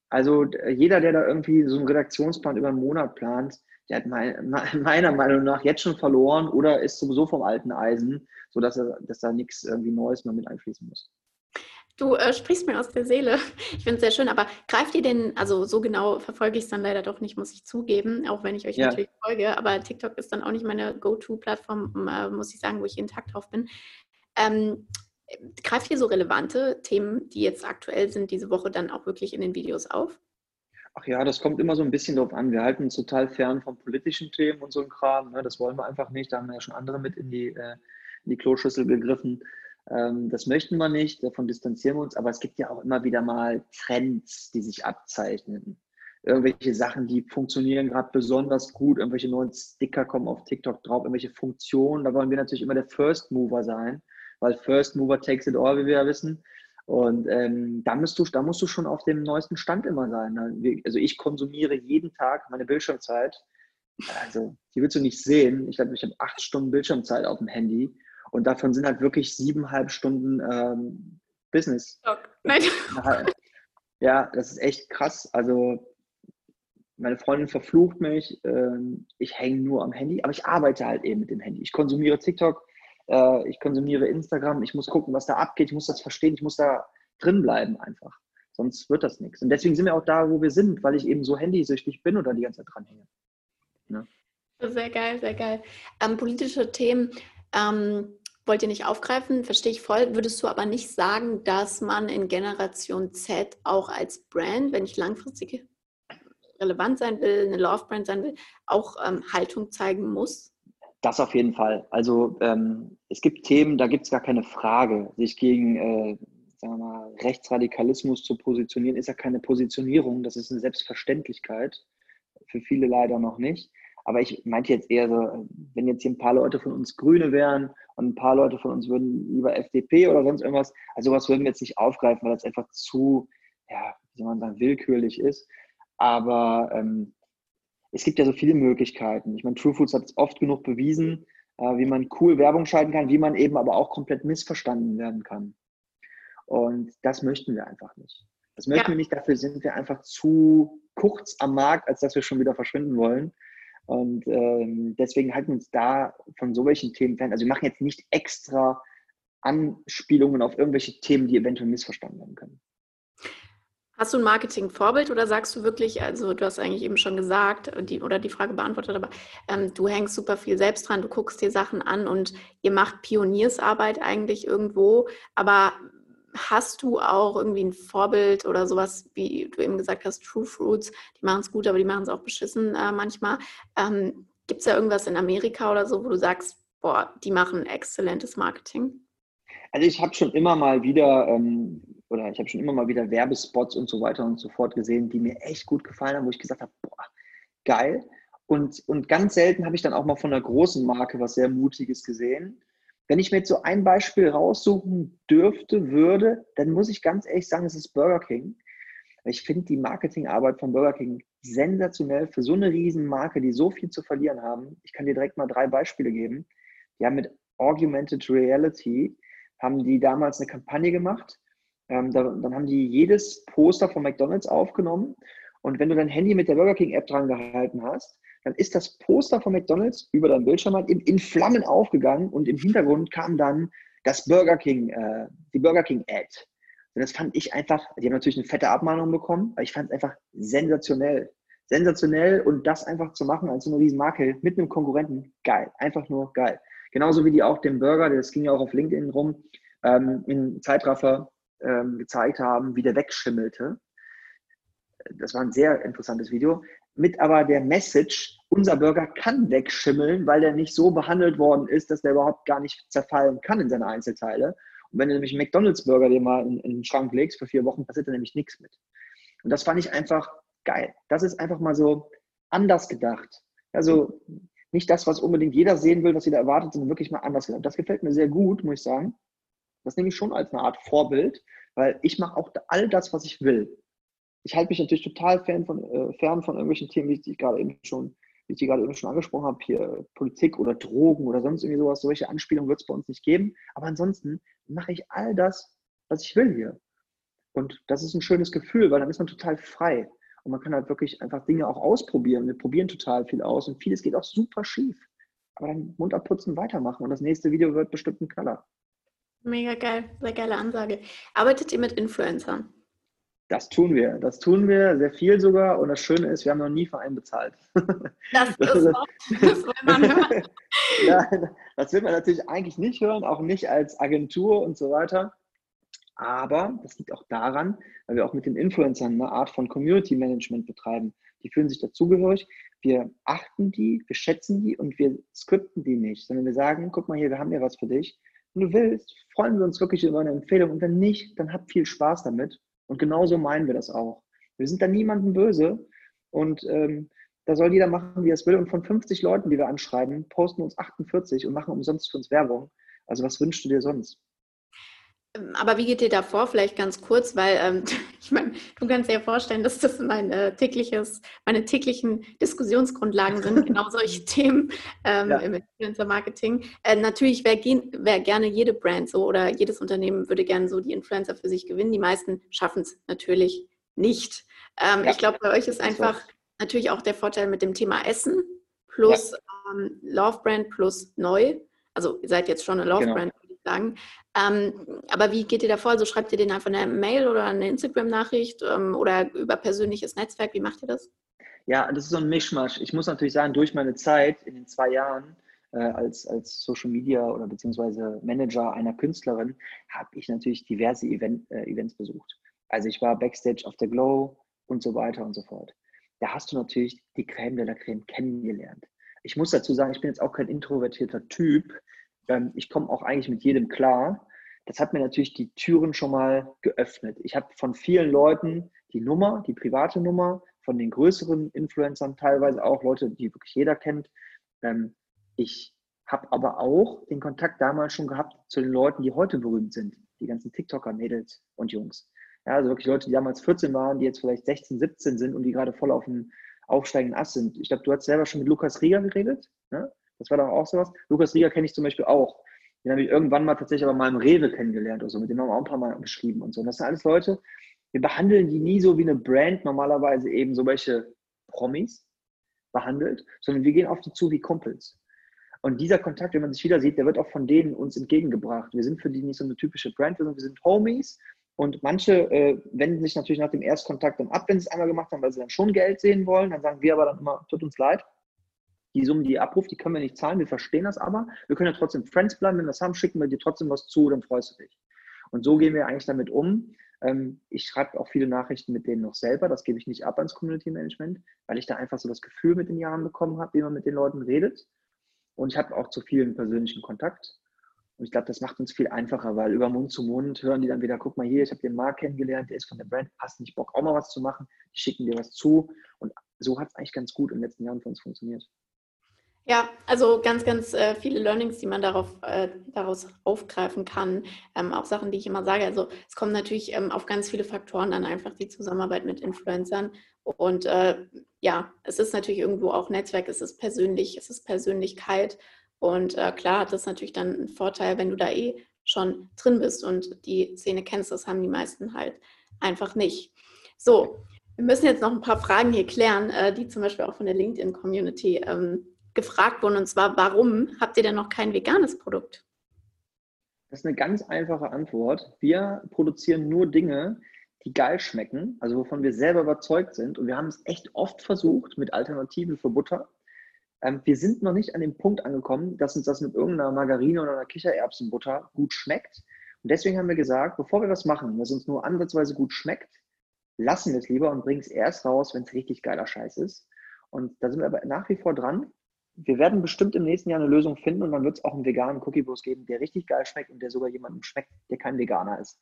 Also jeder, der da irgendwie so einen Redaktionsplan über einen Monat plant, der hat mein, meiner Meinung nach jetzt schon verloren oder ist sowieso vom alten Eisen, sodass er, dass da nichts irgendwie Neues mehr mit einfließen muss. Du äh, sprichst mir aus der Seele. Ich finde es sehr schön, aber greift ihr denn, also so genau verfolge ich es dann leider doch nicht, muss ich zugeben, auch wenn ich euch ja. natürlich folge, aber TikTok ist dann auch nicht meine Go-To-Plattform, äh, muss ich sagen, wo ich jeden Tag drauf bin. Ähm, greift ihr so relevante Themen, die jetzt aktuell sind, diese Woche dann auch wirklich in den Videos auf? Ach ja, das kommt immer so ein bisschen drauf an. Wir halten uns total fern von politischen Themen und so ein Kram. Ne? Das wollen wir einfach nicht. Da haben wir ja schon andere mit in die, äh, in die Kloschüssel gegriffen. Ähm, das möchten wir nicht, davon distanzieren wir uns, aber es gibt ja auch immer wieder mal Trends, die sich abzeichnen. Irgendwelche Sachen, die funktionieren gerade besonders gut, irgendwelche neuen Sticker kommen auf TikTok drauf, irgendwelche Funktionen, da wollen wir natürlich immer der First Mover sein, weil First Mover takes it all, wie wir ja wissen. Und ähm, da, musst du, da musst du schon auf dem neuesten Stand immer sein. Also ich konsumiere jeden Tag meine Bildschirmzeit. Also die willst du nicht sehen. Ich glaube, ich habe acht Stunden Bildschirmzeit auf dem Handy. Und davon sind halt wirklich siebeneinhalb Stunden ähm, Business. Nein. Ja, das ist echt krass. Also meine Freundin verflucht mich, ähm, ich hänge nur am Handy, aber ich arbeite halt eben mit dem Handy. Ich konsumiere TikTok, äh, ich konsumiere Instagram, ich muss gucken, was da abgeht, ich muss das verstehen, ich muss da drin bleiben einfach. Sonst wird das nichts. Und deswegen sind wir auch da, wo wir sind, weil ich eben so handysüchtig bin oder die ganze Zeit dranhänge. Ne? Sehr geil, sehr geil. Ähm, politische Themen. Ähm, wollt ihr nicht aufgreifen, verstehe ich voll. Würdest du aber nicht sagen, dass man in Generation Z auch als Brand, wenn ich langfristig relevant sein will, eine Love-Brand sein will, auch ähm, Haltung zeigen muss? Das auf jeden Fall. Also ähm, es gibt Themen, da gibt es gar keine Frage. Sich gegen äh, sagen wir mal, Rechtsradikalismus zu positionieren, ist ja keine Positionierung, das ist eine Selbstverständlichkeit für viele leider noch nicht. Aber ich meinte jetzt eher so, wenn jetzt hier ein paar Leute von uns Grüne wären und ein paar Leute von uns würden lieber FDP oder sonst irgendwas, also sowas würden wir jetzt nicht aufgreifen, weil das einfach zu, ja, wie soll man sagen, willkürlich ist. Aber ähm, es gibt ja so viele Möglichkeiten. Ich meine, True Foods hat es oft genug bewiesen, äh, wie man cool Werbung schalten kann, wie man eben aber auch komplett missverstanden werden kann. Und das möchten wir einfach nicht. Das möchten ja. wir nicht, dafür sind wir einfach zu kurz am Markt, als dass wir schon wieder verschwinden wollen. Und ähm, deswegen halten wir uns da von so welchen Themen fern. Also wir machen jetzt nicht extra Anspielungen auf irgendwelche Themen, die eventuell missverstanden werden können. Hast du ein Marketing-Vorbild oder sagst du wirklich, also du hast eigentlich eben schon gesagt die, oder die Frage beantwortet, aber ähm, du hängst super viel selbst dran, du guckst dir Sachen an und ihr macht Pioniersarbeit eigentlich irgendwo, aber hast du auch irgendwie ein Vorbild oder sowas, wie du eben gesagt hast, True Fruits, die machen es gut, aber die machen es auch beschissen äh, manchmal. Ähm, Gibt es da irgendwas in Amerika oder so, wo du sagst, boah, die machen exzellentes Marketing? Also ich habe schon immer mal wieder, ähm, oder ich habe schon immer mal wieder Werbespots und so weiter und so fort gesehen, die mir echt gut gefallen haben, wo ich gesagt habe, boah, geil. Und, und ganz selten habe ich dann auch mal von einer großen Marke was sehr Mutiges gesehen. Wenn ich mir jetzt so ein Beispiel raussuchen dürfte, würde, dann muss ich ganz ehrlich sagen, es ist Burger King. Ich finde die Marketingarbeit von Burger King sensationell für so eine Riesenmarke, die so viel zu verlieren haben. Ich kann dir direkt mal drei Beispiele geben. Die haben mit Augmented Reality, haben die damals eine Kampagne gemacht. Ähm, da, dann haben die jedes Poster von McDonald's aufgenommen. Und wenn du dein Handy mit der Burger King App dran gehalten hast, dann ist das Poster von McDonalds über deinem Bildschirm halt in, in Flammen aufgegangen und im Hintergrund kam dann das Burger King, äh, die Burger King Ad. Und das fand ich einfach, die haben natürlich eine fette Abmahnung bekommen, aber ich fand es einfach sensationell. Sensationell und das einfach zu machen als so eine Riesenmarke mit einem Konkurrenten, geil. Einfach nur geil. Genauso wie die auch den Burger, das ging ja auch auf LinkedIn rum, ähm, in Zeitraffer ähm, gezeigt haben, wie der wegschimmelte. Das war ein sehr interessantes Video mit aber der Message, unser Burger kann wegschimmeln, weil der nicht so behandelt worden ist, dass der überhaupt gar nicht zerfallen kann in seine Einzelteile. Und wenn du nämlich einen McDonalds-Burger dir mal in, in, den Schrank legst für vier Wochen, passiert da nämlich nichts mit. Und das fand ich einfach geil. Das ist einfach mal so anders gedacht. Also nicht das, was unbedingt jeder sehen will, was jeder erwartet, sondern wirklich mal anders gedacht. Das gefällt mir sehr gut, muss ich sagen. Das nehme ich schon als eine Art Vorbild, weil ich mache auch all das, was ich will ich halte mich natürlich total fern von, äh, fern von irgendwelchen Themen, wie ich gerade eben schon, wie ich die gerade eben schon angesprochen habe, hier Politik oder Drogen oder sonst irgendwie sowas. Solche Anspielungen wird es bei uns nicht geben. Aber ansonsten mache ich all das, was ich will hier. Und das ist ein schönes Gefühl, weil dann ist man total frei. Und man kann halt wirklich einfach Dinge auch ausprobieren. Wir probieren total viel aus und vieles geht auch super schief. Aber dann Mund abputzen, weitermachen und das nächste Video wird bestimmt ein Knaller. Mega geil, sehr geile Ansage. Arbeitet ihr mit Influencern? Das tun wir. Das tun wir sehr viel sogar. Und das Schöne ist, wir haben noch nie für einen bezahlt. Das, das, ist auch, das will man hören. ja, das will man natürlich eigentlich nicht hören, auch nicht als Agentur und so weiter. Aber das liegt auch daran, weil wir auch mit den Influencern eine Art von Community Management betreiben. Die fühlen sich dazugehörig. Wir achten die, wir schätzen die und wir skripten die nicht, sondern wir sagen, guck mal hier, wir haben hier was für dich. Wenn du willst, freuen wir uns wirklich über eine Empfehlung und wenn nicht, dann habt viel Spaß damit und genauso meinen wir das auch. Wir sind da niemandem böse und ähm, da soll jeder machen, wie er es will. Und von 50 Leuten, die wir anschreiben, posten uns 48 und machen umsonst für uns Werbung. Also was wünschst du dir sonst? Ähm, aber wie geht ihr da vor? Vielleicht ganz kurz, weil ähm, ich meine, du kannst dir ja vorstellen, dass das mein, äh, tägliches, meine täglichen Diskussionsgrundlagen sind, genau solche Themen ähm, ja. im Influencer-Marketing. Äh, natürlich wäre wär gerne jede Brand so oder jedes Unternehmen würde gerne so die Influencer für sich gewinnen. Die meisten schaffen es natürlich nicht. Ähm, ja. Ich glaube, bei euch ist einfach natürlich auch der Vorteil mit dem Thema Essen plus ja. Ähm, Love Brand plus neu. Also ihr seid jetzt schon eine Love genau. Brand, sagen. Ähm, aber wie geht ihr da vor? Also schreibt ihr den einfach eine Mail oder eine Instagram-Nachricht ähm, oder über persönliches Netzwerk? Wie macht ihr das? Ja, das ist so ein Mischmasch. Ich muss natürlich sagen, durch meine Zeit in den zwei Jahren äh, als, als Social Media oder beziehungsweise Manager einer Künstlerin habe ich natürlich diverse Event, äh, Events besucht. Also ich war Backstage auf der Glow und so weiter und so fort. Da hast du natürlich die Creme de la Creme kennengelernt. Ich muss dazu sagen, ich bin jetzt auch kein introvertierter Typ. Ähm, ich komme auch eigentlich mit jedem klar. Das hat mir natürlich die Türen schon mal geöffnet. Ich habe von vielen Leuten die Nummer, die private Nummer, von den größeren Influencern teilweise auch, Leute, die wirklich jeder kennt. Ähm, ich habe aber auch den Kontakt damals schon gehabt zu den Leuten, die heute berühmt sind, die ganzen TikToker, Mädels und Jungs. Ja, also wirklich Leute, die damals 14 waren, die jetzt vielleicht 16, 17 sind und die gerade voll auf dem aufsteigenden Ast sind. Ich glaube, du hast selber schon mit Lukas Rieger geredet. Ne? Das war doch auch sowas. Lukas Rieger kenne ich zum Beispiel auch. Den habe ich irgendwann mal tatsächlich aber mal im Rewe kennengelernt oder so. Mit dem haben wir auch ein paar Mal geschrieben und so. Und das sind alles Leute, wir behandeln die nie so wie eine Brand normalerweise eben so welche Promis behandelt, sondern wir gehen auf die zu wie Kumpels. Und dieser Kontakt, wenn man sich wieder sieht, der wird auch von denen uns entgegengebracht. Wir sind für die nicht so eine typische Brand, wir sind Homies. Und manche äh, wenden sich natürlich nach dem Erstkontakt dann ab, wenn sie es einmal gemacht haben, weil sie dann schon Geld sehen wollen. Dann sagen wir aber dann immer, tut uns leid, die Summen, die ihr abruft, die können wir nicht zahlen, wir verstehen das aber. Wir können ja trotzdem Friends bleiben, wenn wir das haben, schicken wir dir trotzdem was zu, dann freust du dich. Und so gehen wir eigentlich damit um. Ähm, ich schreibe auch viele Nachrichten mit denen noch selber, das gebe ich nicht ab ans Community Management, weil ich da einfach so das Gefühl mit den Jahren bekommen habe, wie man mit den Leuten redet. Und ich habe auch zu vielen persönlichen Kontakt. Und ich glaube, das macht uns viel einfacher, weil über Mund zu Mund hören die dann wieder, guck mal hier, ich habe den Marc kennengelernt, der ist von der Brand, hast nicht Bock, auch mal was zu machen, die schicken dir was zu. Und so hat es eigentlich ganz gut in den letzten Jahren für uns funktioniert. Ja, also ganz, ganz äh, viele Learnings, die man darauf, äh, daraus aufgreifen kann. Ähm, auch Sachen, die ich immer sage. Also es kommt natürlich ähm, auf ganz viele Faktoren dann einfach die Zusammenarbeit mit Influencern. Und äh, ja, es ist natürlich irgendwo auch Netzwerk, es ist persönlich, es ist Persönlichkeit. Und äh, klar hat das natürlich dann einen Vorteil, wenn du da eh schon drin bist und die Szene kennst. Das haben die meisten halt einfach nicht. So, wir müssen jetzt noch ein paar Fragen hier klären, äh, die zum Beispiel auch von der LinkedIn-Community ähm, gefragt wurden. Und zwar, warum habt ihr denn noch kein veganes Produkt? Das ist eine ganz einfache Antwort. Wir produzieren nur Dinge, die geil schmecken, also wovon wir selber überzeugt sind. Und wir haben es echt oft versucht mit Alternativen für Butter. Ähm, wir sind noch nicht an dem Punkt angekommen, dass uns das mit irgendeiner Margarine oder einer Kichererbsenbutter gut schmeckt. Und deswegen haben wir gesagt, bevor wir was machen, was uns nur ansatzweise gut schmeckt, lassen wir es lieber und bringen es erst raus, wenn es richtig geiler Scheiß ist. Und da sind wir aber nach wie vor dran wir werden bestimmt im nächsten Jahr eine Lösung finden und dann wird es auch einen veganen Cookie-Bus geben, der richtig geil schmeckt und der sogar jemandem schmeckt, der kein Veganer ist.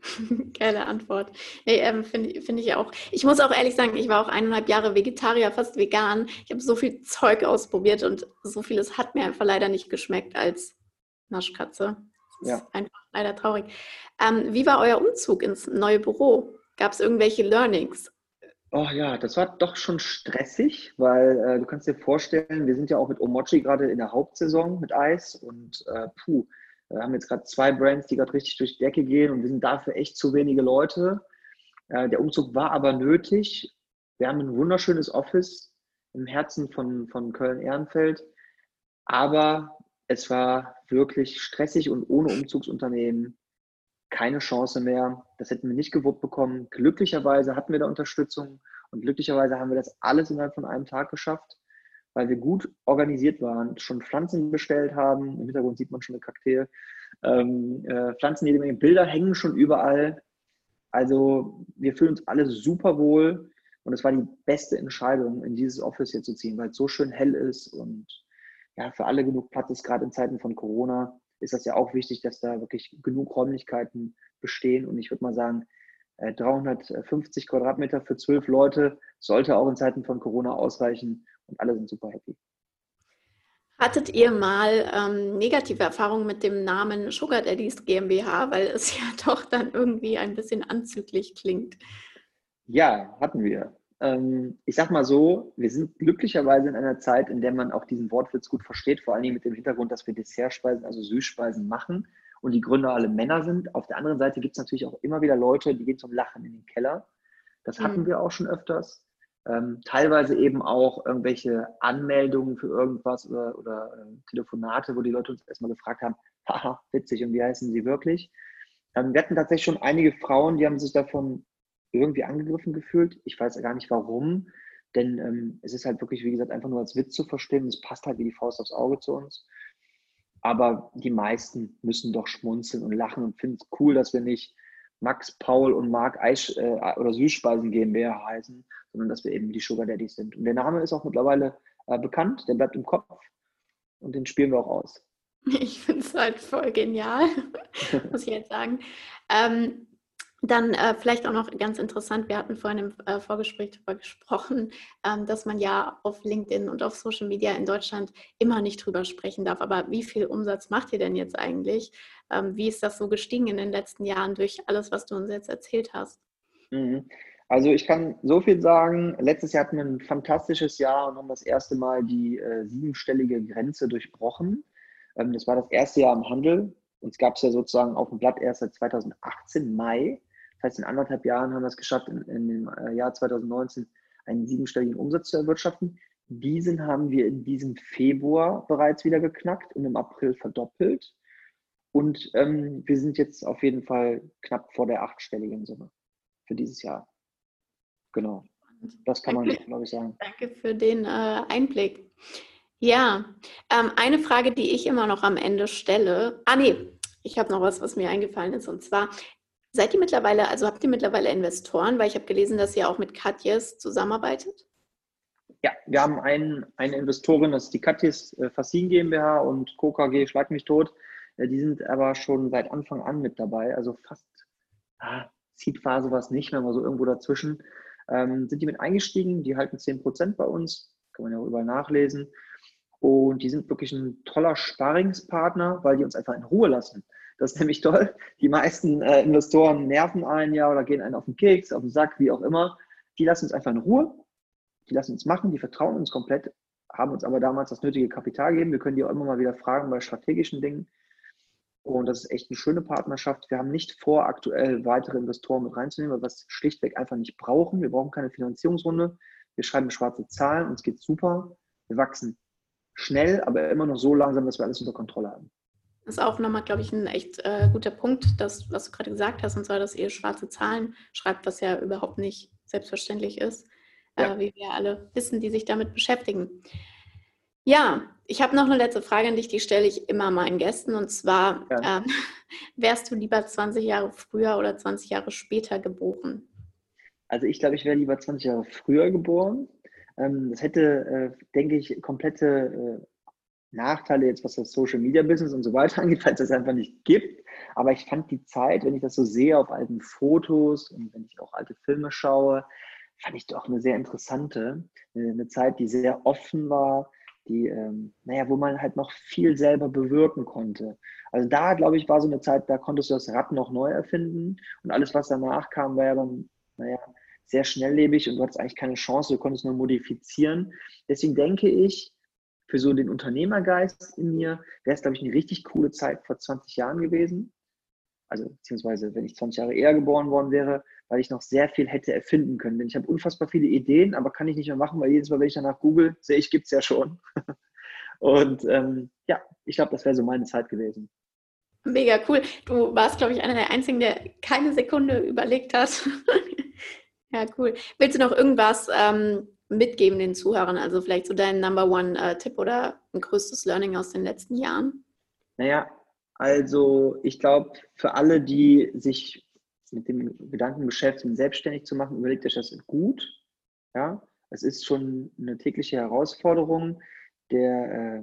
Geile Antwort. Nee, ähm, Finde find ich auch. Ich muss auch ehrlich sagen, ich war auch eineinhalb Jahre Vegetarier, fast vegan. Ich habe so viel Zeug ausprobiert und so vieles hat mir einfach leider nicht geschmeckt als Naschkatze. Das ja. ist einfach leider traurig. Ähm, wie war euer Umzug ins neue Büro? Gab es irgendwelche Learnings? Oh ja, das war doch schon stressig, weil äh, du kannst dir vorstellen, wir sind ja auch mit Omochi gerade in der Hauptsaison mit Eis und äh, puh, wir haben jetzt gerade zwei Brands, die gerade richtig durch die Decke gehen und wir sind dafür echt zu wenige Leute. Äh, der Umzug war aber nötig. Wir haben ein wunderschönes Office im Herzen von, von Köln-Ehrenfeld, aber es war wirklich stressig und ohne Umzugsunternehmen keine Chance mehr. Das hätten wir nicht gewuppt bekommen. Glücklicherweise hatten wir da Unterstützung und glücklicherweise haben wir das alles innerhalb von einem Tag geschafft, weil wir gut organisiert waren, schon Pflanzen bestellt haben. Im Hintergrund sieht man schon eine Kakteen. Ähm, äh, Pflanzen, jede Menge Bilder hängen schon überall. Also wir fühlen uns alle super wohl und es war die beste Entscheidung, in dieses Office hier zu ziehen, weil es so schön hell ist und ja, für alle genug Platz ist, gerade in Zeiten von Corona ist das ja auch wichtig, dass da wirklich genug Räumlichkeiten bestehen. Und ich würde mal sagen, 350 äh, Quadratmeter für zwölf Leute sollte auch in Zeiten von Corona ausreichen und alle sind super happy. Hattet ihr mal ähm, negative Erfahrungen mit dem Namen Sugar Daddies GmbH, weil es ja doch dann irgendwie ein bisschen anzüglich klingt? Ja, hatten wir. Ähm, ich sag mal so, wir sind glücklicherweise in einer Zeit, in der man auch diesen Wortwitz gut versteht, vor allen Dingen mit dem Hintergrund, dass wir Dessertspeisen, also Süßspeisen machen und die Gründer alle Männer sind. Auf der anderen Seite gibt es natürlich auch immer wieder Leute, die gehen zum Lachen in den Keller. Das hatten mhm. wir auch schon öfters. Ähm, teilweise eben auch irgendwelche Anmeldungen für irgendwas oder, oder äh, Telefonate, wo die Leute uns erstmal gefragt haben, haha, witzig, und wie heißen sie wirklich? Ähm, wir hatten tatsächlich schon einige Frauen, die haben sich davon irgendwie angegriffen gefühlt. Ich weiß gar nicht warum, denn ähm, es ist halt wirklich, wie gesagt, einfach nur als Witz zu verstehen. Es passt halt wie die Faust aufs Auge zu uns. Aber die meisten müssen doch schmunzeln und lachen und finden es cool, dass wir nicht Max, Paul und Marc Eis äh, oder Süßspeisen GmbH heißen, sondern dass wir eben die Sugar Daddies sind. Und der Name ist auch mittlerweile äh, bekannt, der bleibt im Kopf und den spielen wir auch aus. Ich finde es halt voll genial, muss ich jetzt sagen. Ähm, Dann äh, vielleicht auch noch ganz interessant, wir hatten vorhin im äh, Vorgespräch darüber gesprochen, ähm, dass man ja auf LinkedIn und auf Social Media in Deutschland immer nicht drüber sprechen darf. Aber wie viel Umsatz macht ihr denn jetzt eigentlich? Ähm, wie ist das so gestiegen in den letzten Jahren durch alles, was du uns jetzt erzählt hast? Mhm. Also ich kann so viel sagen, letztes Jahr hatten wir ein fantastisches Jahr und haben das erste Mal die äh, siebenstellige Grenze durchbrochen. Ähm, das war das erste Jahr im Handel. Uns gab es ja sozusagen auf dem Blatt erst seit 2018 Mai. Das heißt, in anderthalb Jahren haben wir es geschafft, in, in dem äh, Jahr 2019 einen siebenstelligen Umsatz zu erwirtschaften. Diesen haben wir in diesem Februar bereits wieder geknackt und im April verdoppelt. Und ähm, wir sind jetzt auf jeden Fall knapp vor der achtstelligen Summe für dieses Jahr. Genau. Das kann man, glaube ich, sagen. Danke für den äh, Einblick. Ja, ähm, eine Frage, die ich immer noch am Ende stelle. Ah, nee, ich habe noch was, was mir eingefallen ist. Und zwar, Seid ihr mittlerweile, also habt ihr mittlerweile Investoren? Weil ich habe gelesen, dass ihr auch mit Katjes zusammenarbeitet. Ja, wir haben einen, eine Investorin, das ist die Katjes äh, Fassin GmbH und KKG Schlag mich tot. Äh, die sind aber schon seit Anfang an mit dabei, also fast ah, Seed-Phase war es nicht, wenn wir so irgendwo dazwischen. Ähm, sind die mit eingestiegen, die halten 10% bei uns, kann man ja auch überall nachlesen. Und die sind wirklich ein toller Sparingspartner, weil die uns einfach in Ruhe lassen. Das ist nämlich toll. Die meisten äh, Investoren nerven einen ja oder gehen einen auf den Keks, auf den Sack, wie auch immer. Die lassen uns einfach in Ruhe. Die lassen uns machen, die vertrauen uns komplett, haben uns aber damals das nötige Kapital gegeben. Wir können die auch immer mal wieder fragen bei strategischen Dingen. Und das ist echt eine schöne Partnerschaft. Wir haben nicht vor, aktuell weitere Investoren mit reinzunehmen, weil wir es schlichtweg einfach nicht brauchen. Wir brauchen keine Finanzierungsrunde. Wir schreiben schwarze Zahlen, uns geht super. Wir wachsen schnell, aber immer noch so langsam, dass wir alles unter Kontrolle haben. Das ist auch nochmal, glaube ich, ein echt äh, guter Punkt, das, was du gerade gesagt hast, und zwar, dass ihr schwarze Zahlen schreibt, was ja überhaupt nicht selbstverständlich ist, äh, ja. äh, wie wir alle wissen, die sich damit beschäftigen. Ja, ich habe noch eine letzte Frage an dich, die stelle ich immer meinen Gästen, und zwar, ja. äh, wärst du lieber 20 Jahre früher oder 20 Jahre später geboren? Also ich glaube, ich wäre lieber 20 Jahre früher geboren. Ähm, das hätte, äh, denke ich, komplette äh, Nachteile jetzt, was das Social Media Business und so weiter angeht, weil es das einfach nicht gibt. Aber ich fand die Zeit, wenn ich das so sehe auf alten Fotos und wenn ich auch alte Filme schaue, fand ich doch eine sehr interessante, eine Zeit, die sehr offen war, die, ähm, naja, wo man halt noch viel selber bewirken konnte. Also da, glaube ich, war so eine Zeit, da konntest du das Rad noch neu erfinden und alles, was danach kam, war ja dann, naja, sehr schnelllebig und du hattest eigentlich keine Chance, du konntest nur modifizieren. Deswegen denke ich, für so den Unternehmergeist in mir wäre es, glaube ich, eine richtig coole Zeit vor 20 Jahren gewesen. Also beziehungsweise, wenn ich 20 Jahre eher geboren worden wäre, weil ich noch sehr viel hätte erfinden können. Denn ich habe unfassbar viele Ideen, aber kann ich nicht mehr machen, weil jedes Mal, wenn ich danach google, sehe ich, gibt es ja schon. Und ähm, ja, ich glaube, das wäre so meine Zeit gewesen. Mega cool. Du warst, glaube ich, einer der Einzigen, der keine Sekunde überlegt hat. ja, cool. Willst du noch irgendwas ähm, mitgeben den Zuhörern? Also vielleicht so dein Number One-Tipp äh, oder ein größtes Learning aus den letzten Jahren? Naja, also ich glaube, für alle, die sich mit dem Gedanken beschäftigen, selbstständig zu machen, überlegt euch das gut. Ja, es ist schon eine tägliche Herausforderung. Der, äh,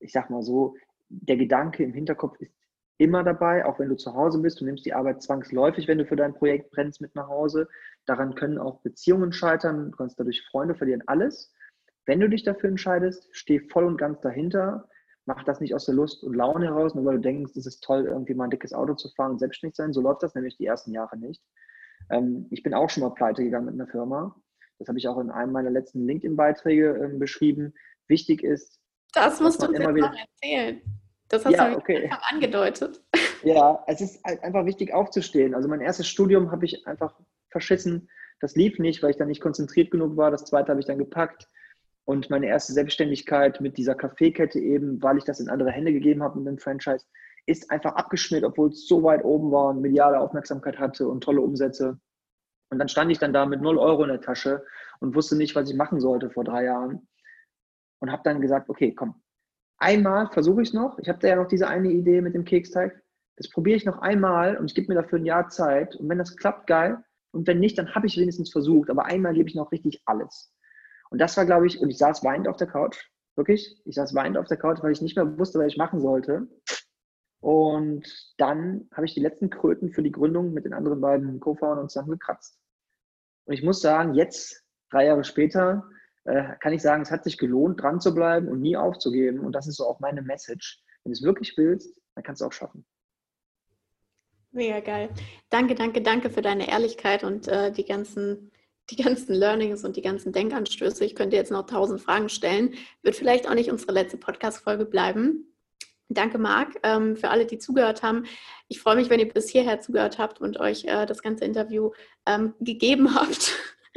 ich sag mal so, der Gedanke im Hinterkopf ist immer dabei, auch wenn du zu Hause bist. Du nimmst die Arbeit zwangsläufig, wenn du für dein Projekt brennst, mit nach Hause. Daran können auch Beziehungen scheitern. Du kannst dadurch Freunde verlieren, alles. Wenn du dich dafür entscheidest, steh voll und ganz dahinter. Mach das nicht aus der Lust und Laune heraus, nur weil du denkst, es ist toll, irgendwie mal ein dickes Auto zu fahren und selbstständig sein. So läuft das nämlich die ersten Jahre nicht. Ähm, ich bin auch schon mal pleite gegangen mit einer Firma. Das habe ich auch in einem meiner letzten LinkedIn-Beiträge ähm, beschrieben. Wichtig ist, das musst du uns immer wieder erzählen. Das hast ja, du okay. angedeutet. Ja, es ist einfach wichtig aufzustehen. Also mein erstes Studium habe ich einfach verschissen. Das lief nicht, weil ich dann nicht konzentriert genug war. Das zweite habe ich dann gepackt. Und meine erste Selbstständigkeit mit dieser Kaffeekette eben, weil ich das in andere Hände gegeben habe mit dem Franchise, ist einfach abgeschmiert, obwohl es so weit oben war und mediale Aufmerksamkeit hatte und tolle Umsätze. Und dann stand ich dann da mit 0 Euro in der Tasche und wusste nicht, was ich machen sollte vor drei Jahren. Und habe dann gesagt, okay, komm, einmal versuche ich es noch. Ich habe da ja noch diese eine Idee mit dem Keksteig. Das probiere ich noch einmal und ich gebe mir dafür ein Jahr Zeit. Und wenn das klappt, geil. Und wenn nicht, dann habe ich wenigstens versucht. Aber einmal gebe ich noch richtig alles. Und das war, glaube ich, und ich saß weinend auf der Couch. Wirklich. Ich saß weinend auf der Couch, weil ich nicht mehr wusste, was ich machen sollte. Und dann habe ich die letzten Kröten für die Gründung mit den anderen beiden Co-Foundern zusammen gekratzt. Und ich muss sagen, jetzt, drei Jahre später, äh, kann ich sagen, es hat sich gelohnt, dran zu bleiben und nie aufzugeben. Und das ist so auch meine Message. Wenn du es wirklich willst, dann kannst du auch schaffen. Mega geil. Danke, danke, danke für deine Ehrlichkeit und äh, die ganzen die ganzen Learnings und die ganzen Denkanstöße. Ich könnte jetzt noch tausend Fragen stellen. Wird vielleicht auch nicht unsere letzte Podcast-Folge bleiben. Danke, Marc, ähm, für alle, die zugehört haben. Ich freue mich, wenn ihr bis hierher zugehört habt und euch äh, das ganze Interview ähm, gegeben habt.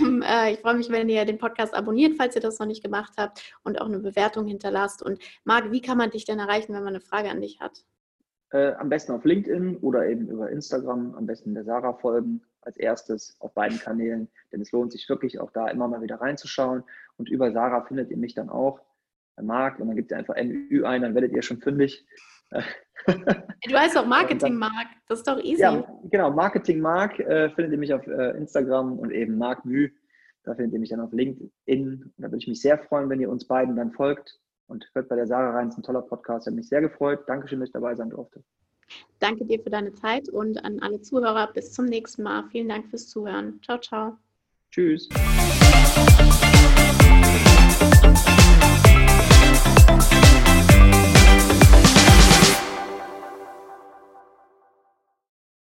ähm, äh, ich freue mich, wenn ihr den Podcast abonniert, falls ihr das noch nicht gemacht habt und auch eine Bewertung hinterlasst. Und Marc, wie kann man dich denn erreichen, wenn man eine Frage an dich hat? Äh, am besten auf LinkedIn oder eben über Instagram, am besten der Sarah folgen als erstes auf beiden Kanälen, denn es lohnt sich wirklich auch da immer mal wieder reinzuschauen. Und über Sarah findet ihr mich dann auch, Marc, und dann gibt ihr einfach MÜ ein, dann werdet ihr schon fündig. Du heißt auch Marketing Marc, das ist doch easy. Ja, genau, Marketing Marc äh, findet ihr mich auf äh, Instagram und eben Marc Mü. Da findet ihr mich dann auf LinkedIn. Da würde ich mich sehr freuen, wenn ihr uns beiden dann folgt und wird bei der Sarah rein, ein toller Podcast, hat mich sehr gefreut. Dankeschön, dass ich dabei sein durfte. Danke dir für deine Zeit und an alle Zuhörer. Bis zum nächsten Mal. Vielen Dank fürs Zuhören. Ciao, ciao. Tschüss.